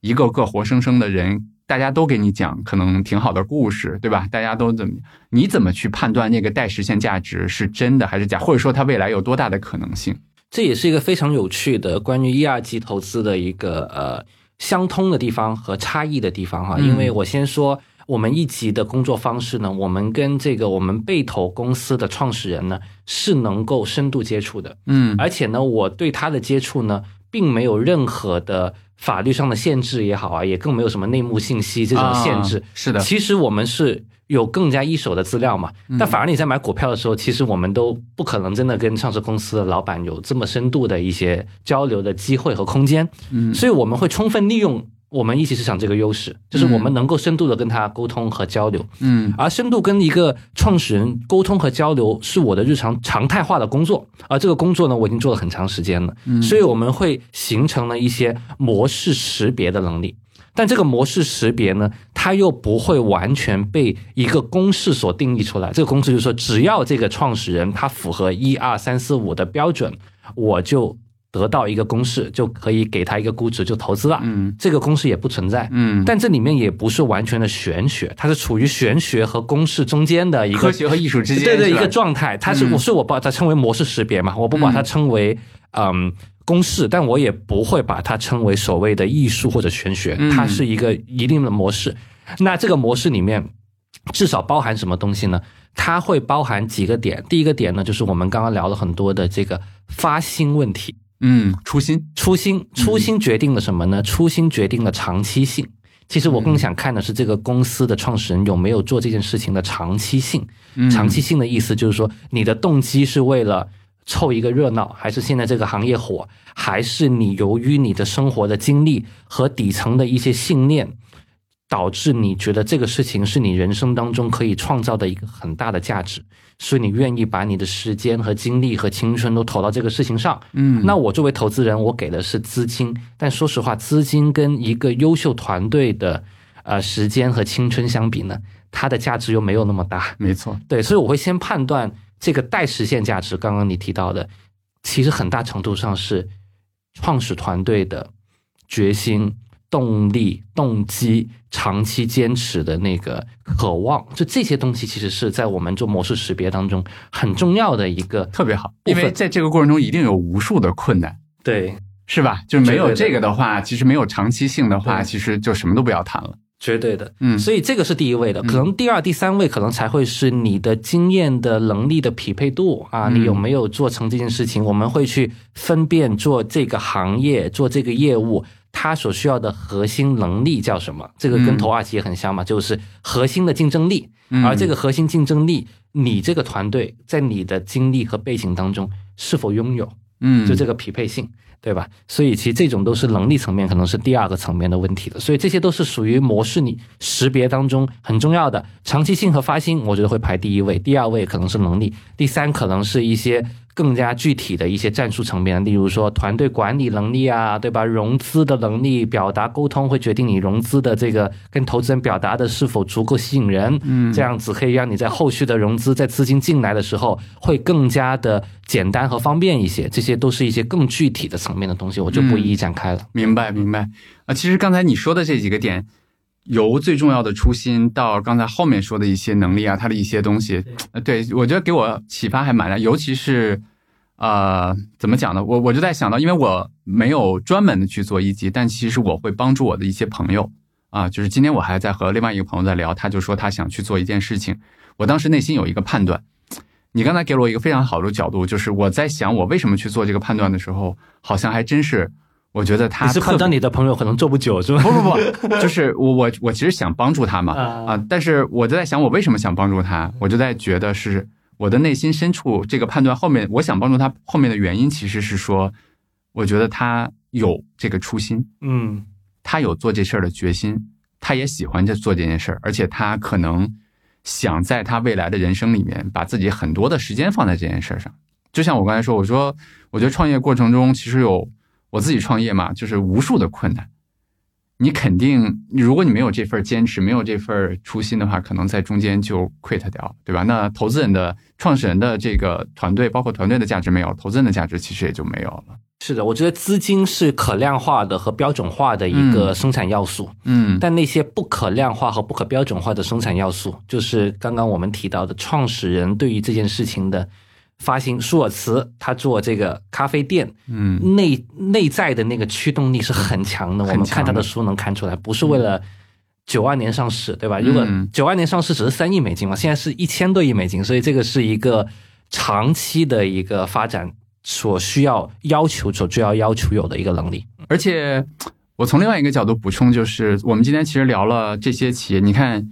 B: 一个个活生生的人，大家都给你讲可能挺好的故事，对吧？大家都怎么？你怎么去判断那个待实现价值是真的还是假？或者说它未来有多大的可能性？
A: 这也是一个非常有趣的关于一二级投资的一个呃相通的地方和差异的地方哈。因为我先说我们一级的工作方式呢，我们跟这个我们被投公司的创始人呢是能够深度接触的，
B: 嗯，
A: 而且呢，我对他的接触呢，并没有任何的。法律上的限制也好啊，也更没有什么内幕信息这种限制。
B: 是的，
A: 其实我们是有更加一手的资料嘛。但反而你在买股票的时候，其实我们都不可能真的跟上市公司的老板有这么深度的一些交流的机会和空间。
B: 嗯，
A: 所以我们会充分利用。我们一级市场这个优势，就是我们能够深度的跟他沟通和交流，
B: 嗯，
A: 而深度跟一个创始人沟通和交流是我的日常常态化的工作，而这个工作呢，我已经做了很长时间了，
B: 嗯，
A: 所以我们会形成了一些模式识别的能力，但这个模式识别呢，它又不会完全被一个公式所定义出来，这个公式就是说，只要这个创始人他符合一二三四五的标准，我就。得到一个公式就可以给他一个估值就投资了，
B: 嗯，
A: 这个公式也不存在，
B: 嗯，
A: 但这里面也不是完全的玄学，它是处于玄学和公式中间的一个
B: 科学和艺术之间
A: 对对一个状态，它是我是我把它称为模式识别嘛，我不把它称为嗯公式，但我也不会把它称为所谓的艺术或者玄学，它是一个一定的模式。那这个模式里面至少包含什么东西呢？它会包含几个点。第一个点呢，就是我们刚刚聊了很多的这个发心问题。
B: 嗯，初心，
A: 初心，初心决定了什么呢？初心决定了长期性。其实我更想看的是这个公司的创始人有没有做这件事情的长期性。长期性的意思就是说，你的动机是为了。凑一个热闹，还是现在这个行业火，还是你由于你的生活的经历和底层的一些信念，导致你觉得这个事情是你人生当中可以创造的一个很大的价值，所以你愿意把你的时间和精力和青春都投到这个事情上。
B: 嗯，
A: 那我作为投资人，我给的是资金，但说实话，资金跟一个优秀团队的呃时间和青春相比呢，它的价值又没有那么大。
B: 没错，
A: 对，所以我会先判断。这个待实现价值，刚刚你提到的，其实很大程度上是创始团队的决心、动力、动机、长期坚持的那个渴望，就这些东西，其实是在我们做模式识别当中很重要的一个
B: 特别好，因为在这个过程中一定有无数的困难，
A: 对，
B: 是吧？就没有这个的话，其实没有长期性的话，其实就什么都不要谈了。
A: 绝对的，
B: 嗯，
A: 所以这个是第一位的，可能第二、第三位可能才会是你的经验的能力的匹配度啊，你有没有做成这件事情？我们会去分辨做这个行业、做这个业务，它所需要的核心能力叫什么？这个跟投二级也很像嘛，就是核心的竞争力。而这个核心竞争力，你这个团队在你的经历和背景当中是否拥有？
B: 嗯，
A: 就这个匹配性。对吧？所以其实这种都是能力层面，可能是第二个层面的问题了。所以这些都是属于模式你识别当中很重要的长期性和发心，我觉得会排第一位，第二位可能是能力，第三可能是一些。更加具体的一些战术层面，例如说团队管理能力啊，对吧？融资的能力、表达沟通会决定你融资的这个跟投资人表达的是否足够吸引人。
B: 嗯，
A: 这样子可以让你在后续的融资在资金进来的时候会更加的简单和方便一些。这些都是一些更具体的层面的东西，我就不一一展开了。
B: 明白，明白。啊，其实刚才你说的这几个点，由最重要的初心到刚才后面说的一些能力啊，他的一些东西，对我觉得给我启发还蛮大，尤其是。呃，怎么讲呢？我我就在想到，因为我没有专门的去做一级，但其实我会帮助我的一些朋友啊。就是今天我还在和另外一个朋友在聊，他就说他想去做一件事情。我当时内心有一个判断，你刚才给了我一个非常好的角度，就是我在想我为什么去做这个判断的时候，好像还真是我觉得他
A: 你是判断你的朋友可能做不久是吧？
B: 不不不，(laughs) 就是我我我其实想帮助他嘛啊，但是我就在想我为什么想帮助他，我就在觉得是。我的内心深处，这个判断后面，我想帮助他后面的原因，其实是说，我觉得他有这个初心，
A: 嗯，
B: 他有做这事儿的决心，他也喜欢这做这件事儿，而且他可能想在他未来的人生里面，把自己很多的时间放在这件事儿上。就像我刚才说，我说，我觉得创业过程中，其实有我自己创业嘛，就是无数的困难。你肯定，如果你没有这份坚持，没有这份初心的话，可能在中间就 quit 掉，对吧？那投资人的创始人的这个团队，包括团队的价值没有，投资人的价值其实也就没有了。
A: 是的，我觉得资金是可量化的和标准化的一个生产要素，
B: 嗯，
A: 但那些不可量化和不可标准化的生产要素，就是刚刚我们提到的创始人对于这件事情的。发行舒尔茨，他做这个咖啡店，
B: 嗯，
A: 内内在的那个驱动力是很强的。我们看他的书能看出来，不是为了九二年上市，对吧？如果九二年上市只是三亿美金嘛，现在是一千多亿美金，所以这个是一个长期的一个发展所需要要求、所需要要求有的一个能力。
B: 而且，我从另外一个角度补充，就是我们今天其实聊了这些企业，你看。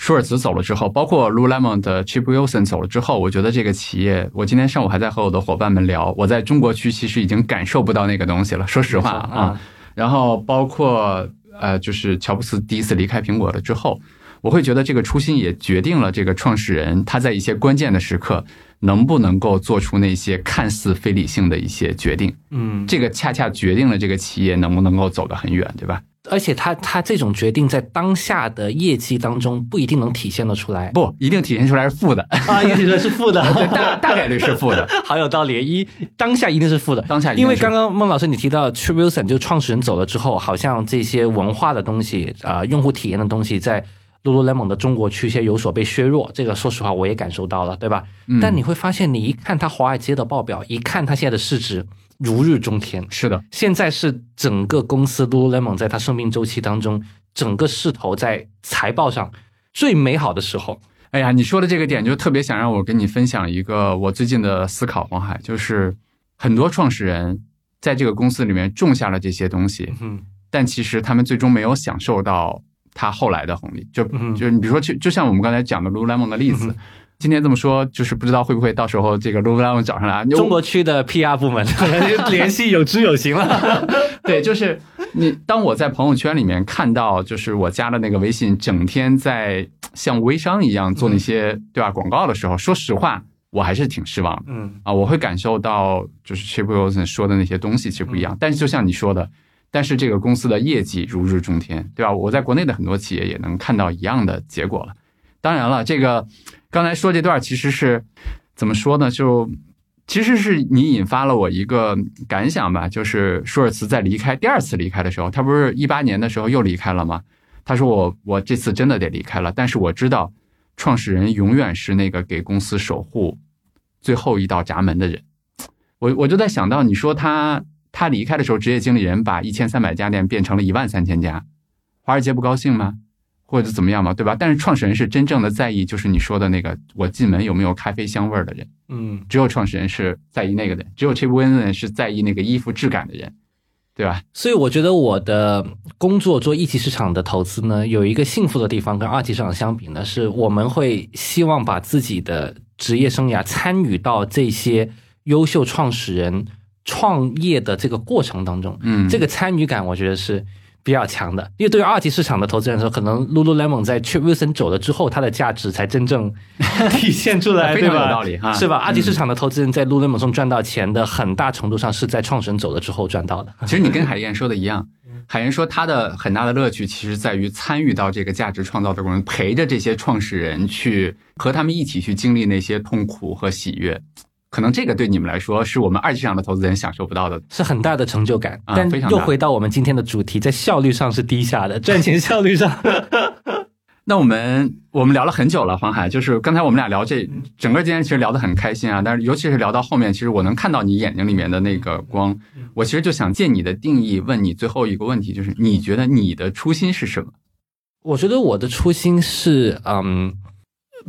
B: 舒尔茨走了之后，包括 Lululemon 的 Chip Wilson 走了之后，我觉得这个企业，我今天上午还在和我的伙伴们聊，我在中国区其实已经感受不到那个东西了，说实话啊。(laughs) 然后包括呃，就是乔布斯第一次离开苹果了之后，我会觉得这个初心也决定了这个创始人他在一些关键的时刻能不能够做出那些看似非理性的一些决定。
A: 嗯，
B: 这个恰恰决定了这个企业能不能够走得很远，对吧？
A: 而且他他这种决定在当下的业绩当中不一定能体现得出来，
B: 不一定体现出来是负的
A: 啊，也许是负的，(laughs)
B: 大大概率是负的，(laughs)
A: 好有道理。一当下一定是负的，
B: 当下
A: 因为刚刚孟老师你提到 t r i Wilson 就创始人走了之后，好像这些文化的东西啊，用户体验的东西在 Lululemon 的中国区些有所被削弱，这个说实话我也感受到了，对吧？但你会发现，你一看他华尔街的报表，一看他现在的市值。如日中天。
B: 是的，
A: 现在是整个公司 Lululemon 在它生命周期当中，整个势头在财报上最美好的时候。
B: 哎呀，你说的这个点就特别想让我跟你分享一个我最近的思考，黄海，就是很多创始人在这个公司里面种下了这些东西，
A: 嗯
B: 但其实他们最终没有享受到他后来的红利。就
A: 嗯
B: 就你比如说，就就像我们刚才讲的 Lululemon 的例子，
A: 嗯
B: 今天这么说，就是不知道会不会到时候这个 Lululemon 找上来，(laughs)
A: 中国区的 PR 部门 (laughs) 联系有之有形了。(laughs)
B: 对，就是你当我在朋友圈里面看到，就是我加的那个微信，整天在像微商一样做那些、对吧广告的时候，说实话，我还是挺失望的
A: 嗯
B: 啊。我会感受到，就是 Chip Wilson 说的那些东西其实不一样，但是就像你说的。但是这个公司的业绩如日中天，对吧？我在国内的很多企业也能看到一样的结果了。当然了，这个刚才说这段其实是怎么说呢？就其实是你引发了我一个感想吧，就是舒尔茨在离开第二次离开的时候，他不是一八年的时候又离开了吗？他说我我这次真的得离开了，但是我知道创始人永远是那个给公司守护最后一道闸门的人。我我就在想到，你说他他离开的时候，职业经理人把一千三百家店变成了一万三千家，华尔街不高兴吗？或者怎么样嘛，对吧？但是创始人是真正的在意，就是你说的那个，我进门有没有咖啡香味儿的人。
A: 嗯
B: 只有创始人是在意那个的，只有 Chip Wilson 是在意那个衣服质感的人，对吧？
A: 所以我觉得我的工作做一级市场的投资呢，有一个幸福的地方，跟二级市场相比呢，是我们会希望把自己的职业生涯参与到这些优秀创始人创业的这个过程当中。
B: 嗯，
A: 这个参与感，我觉得是比较强的。因为对于二级市场的投资人来说，可能 Lululemon 在 Chip Wilson 走了之后，它的价值才真正 (laughs) 体现出来，(laughs)
B: 非常有
A: 对吧？
B: 道理哈，
A: 是吧？二级市
B: 嗯
A: 场的投资人在 Lululemon 中赚到钱的很大程度上是在创始人走了之后赚到的。
B: 其实你跟海燕说的一样，海燕说他的很大的乐趣其实在于参与到这个价值创造的过程，陪着这些创始人去和他们一起去经历那些痛苦和喜悦。可能这个对你们来说是我们二级市场的投资人享受不到的。
A: 是很大的成就感，但又回到我们今天的主题，在效率上是低下的，赚钱效率上，
B: 那我们我们聊了很久了，黄海，就是刚才我们俩聊这整个今天其实聊得很开心啊，但是尤其是聊到后面，其实我能看到你眼睛里面的那个光，我其实就想借你的定义问你最后一个问题，就是你觉得你的初心是什么？
A: 我觉得我的初心是，嗯，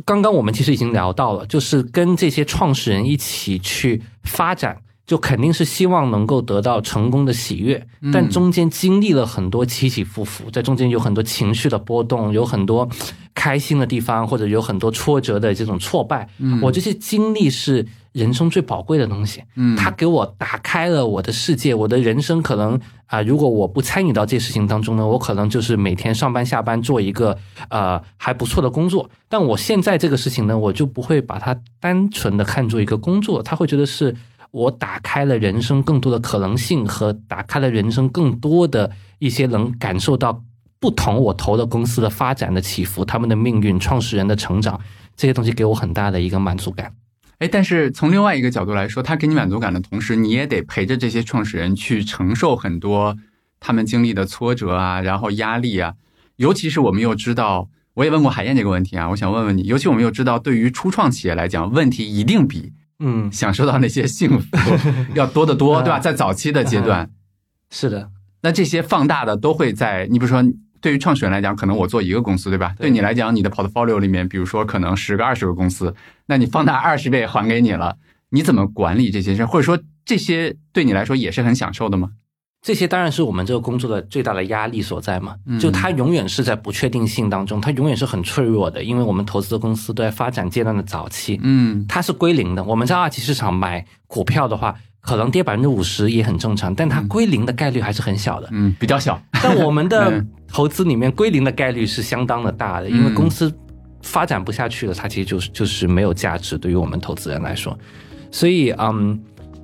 A: 刚刚我们其实已经聊到了，就是跟这些创始人一起去发展，就肯定是希望能够得到成功的喜悦，但中间经历了很多起起伏伏，在中间有很多情绪的波动，有很多开心的地方，或者有很多挫折的这种挫败。我这些经历是人生最宝贵的东西。
B: 嗯
A: 它给我打开了我的世界，我的人生可能啊、如果我不参与到这些事情当中呢，我可能就是每天上班下班做一个呃还不错的工作。但我现在这个事情呢，我就不会把它单纯的看作一个工作，他会觉得是我打开了人生更多的可能性和打开了人生更多的一些能感受到不同我投的公司的发展的起伏，他们的命运、创始人的成长，这些东西给我很大的一个满足感。
B: 哎，但是从另外一个角度来说，他给你满足感的同时，你也得陪着这些创始人去承受很多他们经历的挫折啊，然后压力啊。尤其是我们又知道，我也问过海燕这个问题啊，我想问问你，尤其我们又知道，对于初创企业来讲，问题一定比
A: 嗯，
B: 享受到那些幸福 (laughs) 要多得多，对吧？在早期的阶段，
A: 是的，
B: 那这些放大的都会在你比如说。对于创始人来讲，可能我做一个公司，对吧？
A: 对
B: 对你来讲，你的 portfolio 里面，比如说可能十个、二十个公司，那你放大二十倍还给你了，你怎么管理这些事？或者说这些对你来说也是很享受的吗？
A: 这些当然是我们这个工作的最大的压力所在嘛
B: 嗯。
A: 就它永远是在不确定性当中，它永远是很脆弱的，因为我们投资的公司都在发展阶段的早期，
B: 嗯
A: 它是归零的。我们在二级市场买股票的话，可能跌百分之五十也很正常，但它归零的概率还是很小的。
B: 嗯，比较小。
A: 但我们的 (laughs)
B: 嗯
A: 投资里面归零的概率是相当的大的，因为
B: 嗯
A: 公司发展不下去了，它其实就是就是没有价值，对于我们投资人来说。所以，嗯，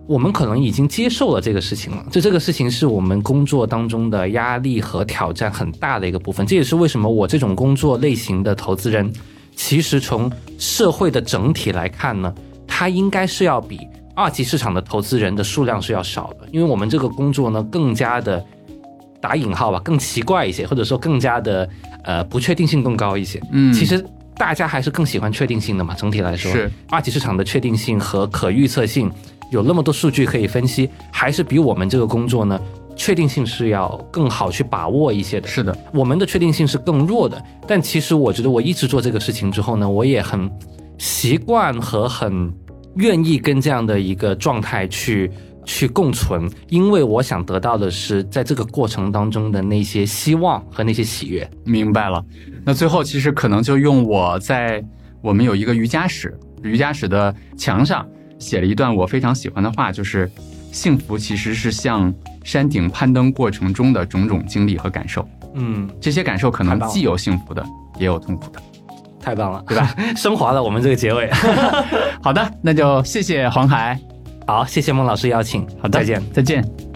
A: 我们可能已经接受了这个事情了。就这个事情是我们工作当中的压力和挑战很大的一个部分。这也是为什么我这种工作类型的投资人，其实从社会的整体来看呢，它应该是要比二级市场的投资人的数量是要少的，因为我们这个工作呢更加的。打引号吧，更奇怪一些，或者说更加的呃不确定性更高一些。
B: 嗯
A: 其实大家还是更喜欢确定性的嘛。整体来说，
B: 是
A: 二级市场的确定性和可预测性，有那么多数据可以分析，还是比我们这个工作呢，确定性是要更好去把握一些的。
B: 是的，
A: 我们的确定性是更弱的。但其实我觉得，我一直做这个事情之后呢，我也很习惯和很愿意跟这样的一个状态去。去共存，因为我想得到的是在这个过程当中的那些希望和那些喜悦。
B: 明白了，那最后其实可能就用我在我们有一个瑜伽室，瑜伽室的墙上写了一段我非常喜欢的话，就是幸福其实是向山顶攀登过程中的种种经历和感受。
A: 嗯，
B: 这些感受可能既有幸福的，也有痛苦的。
A: 太棒了，
B: 对吧？(laughs)
A: 升华了我们这个结尾。(laughs)
B: 好的，那就谢谢黄海。
A: 好，谢谢孟老师邀请。
B: 好的，
A: 再见，
B: 再见。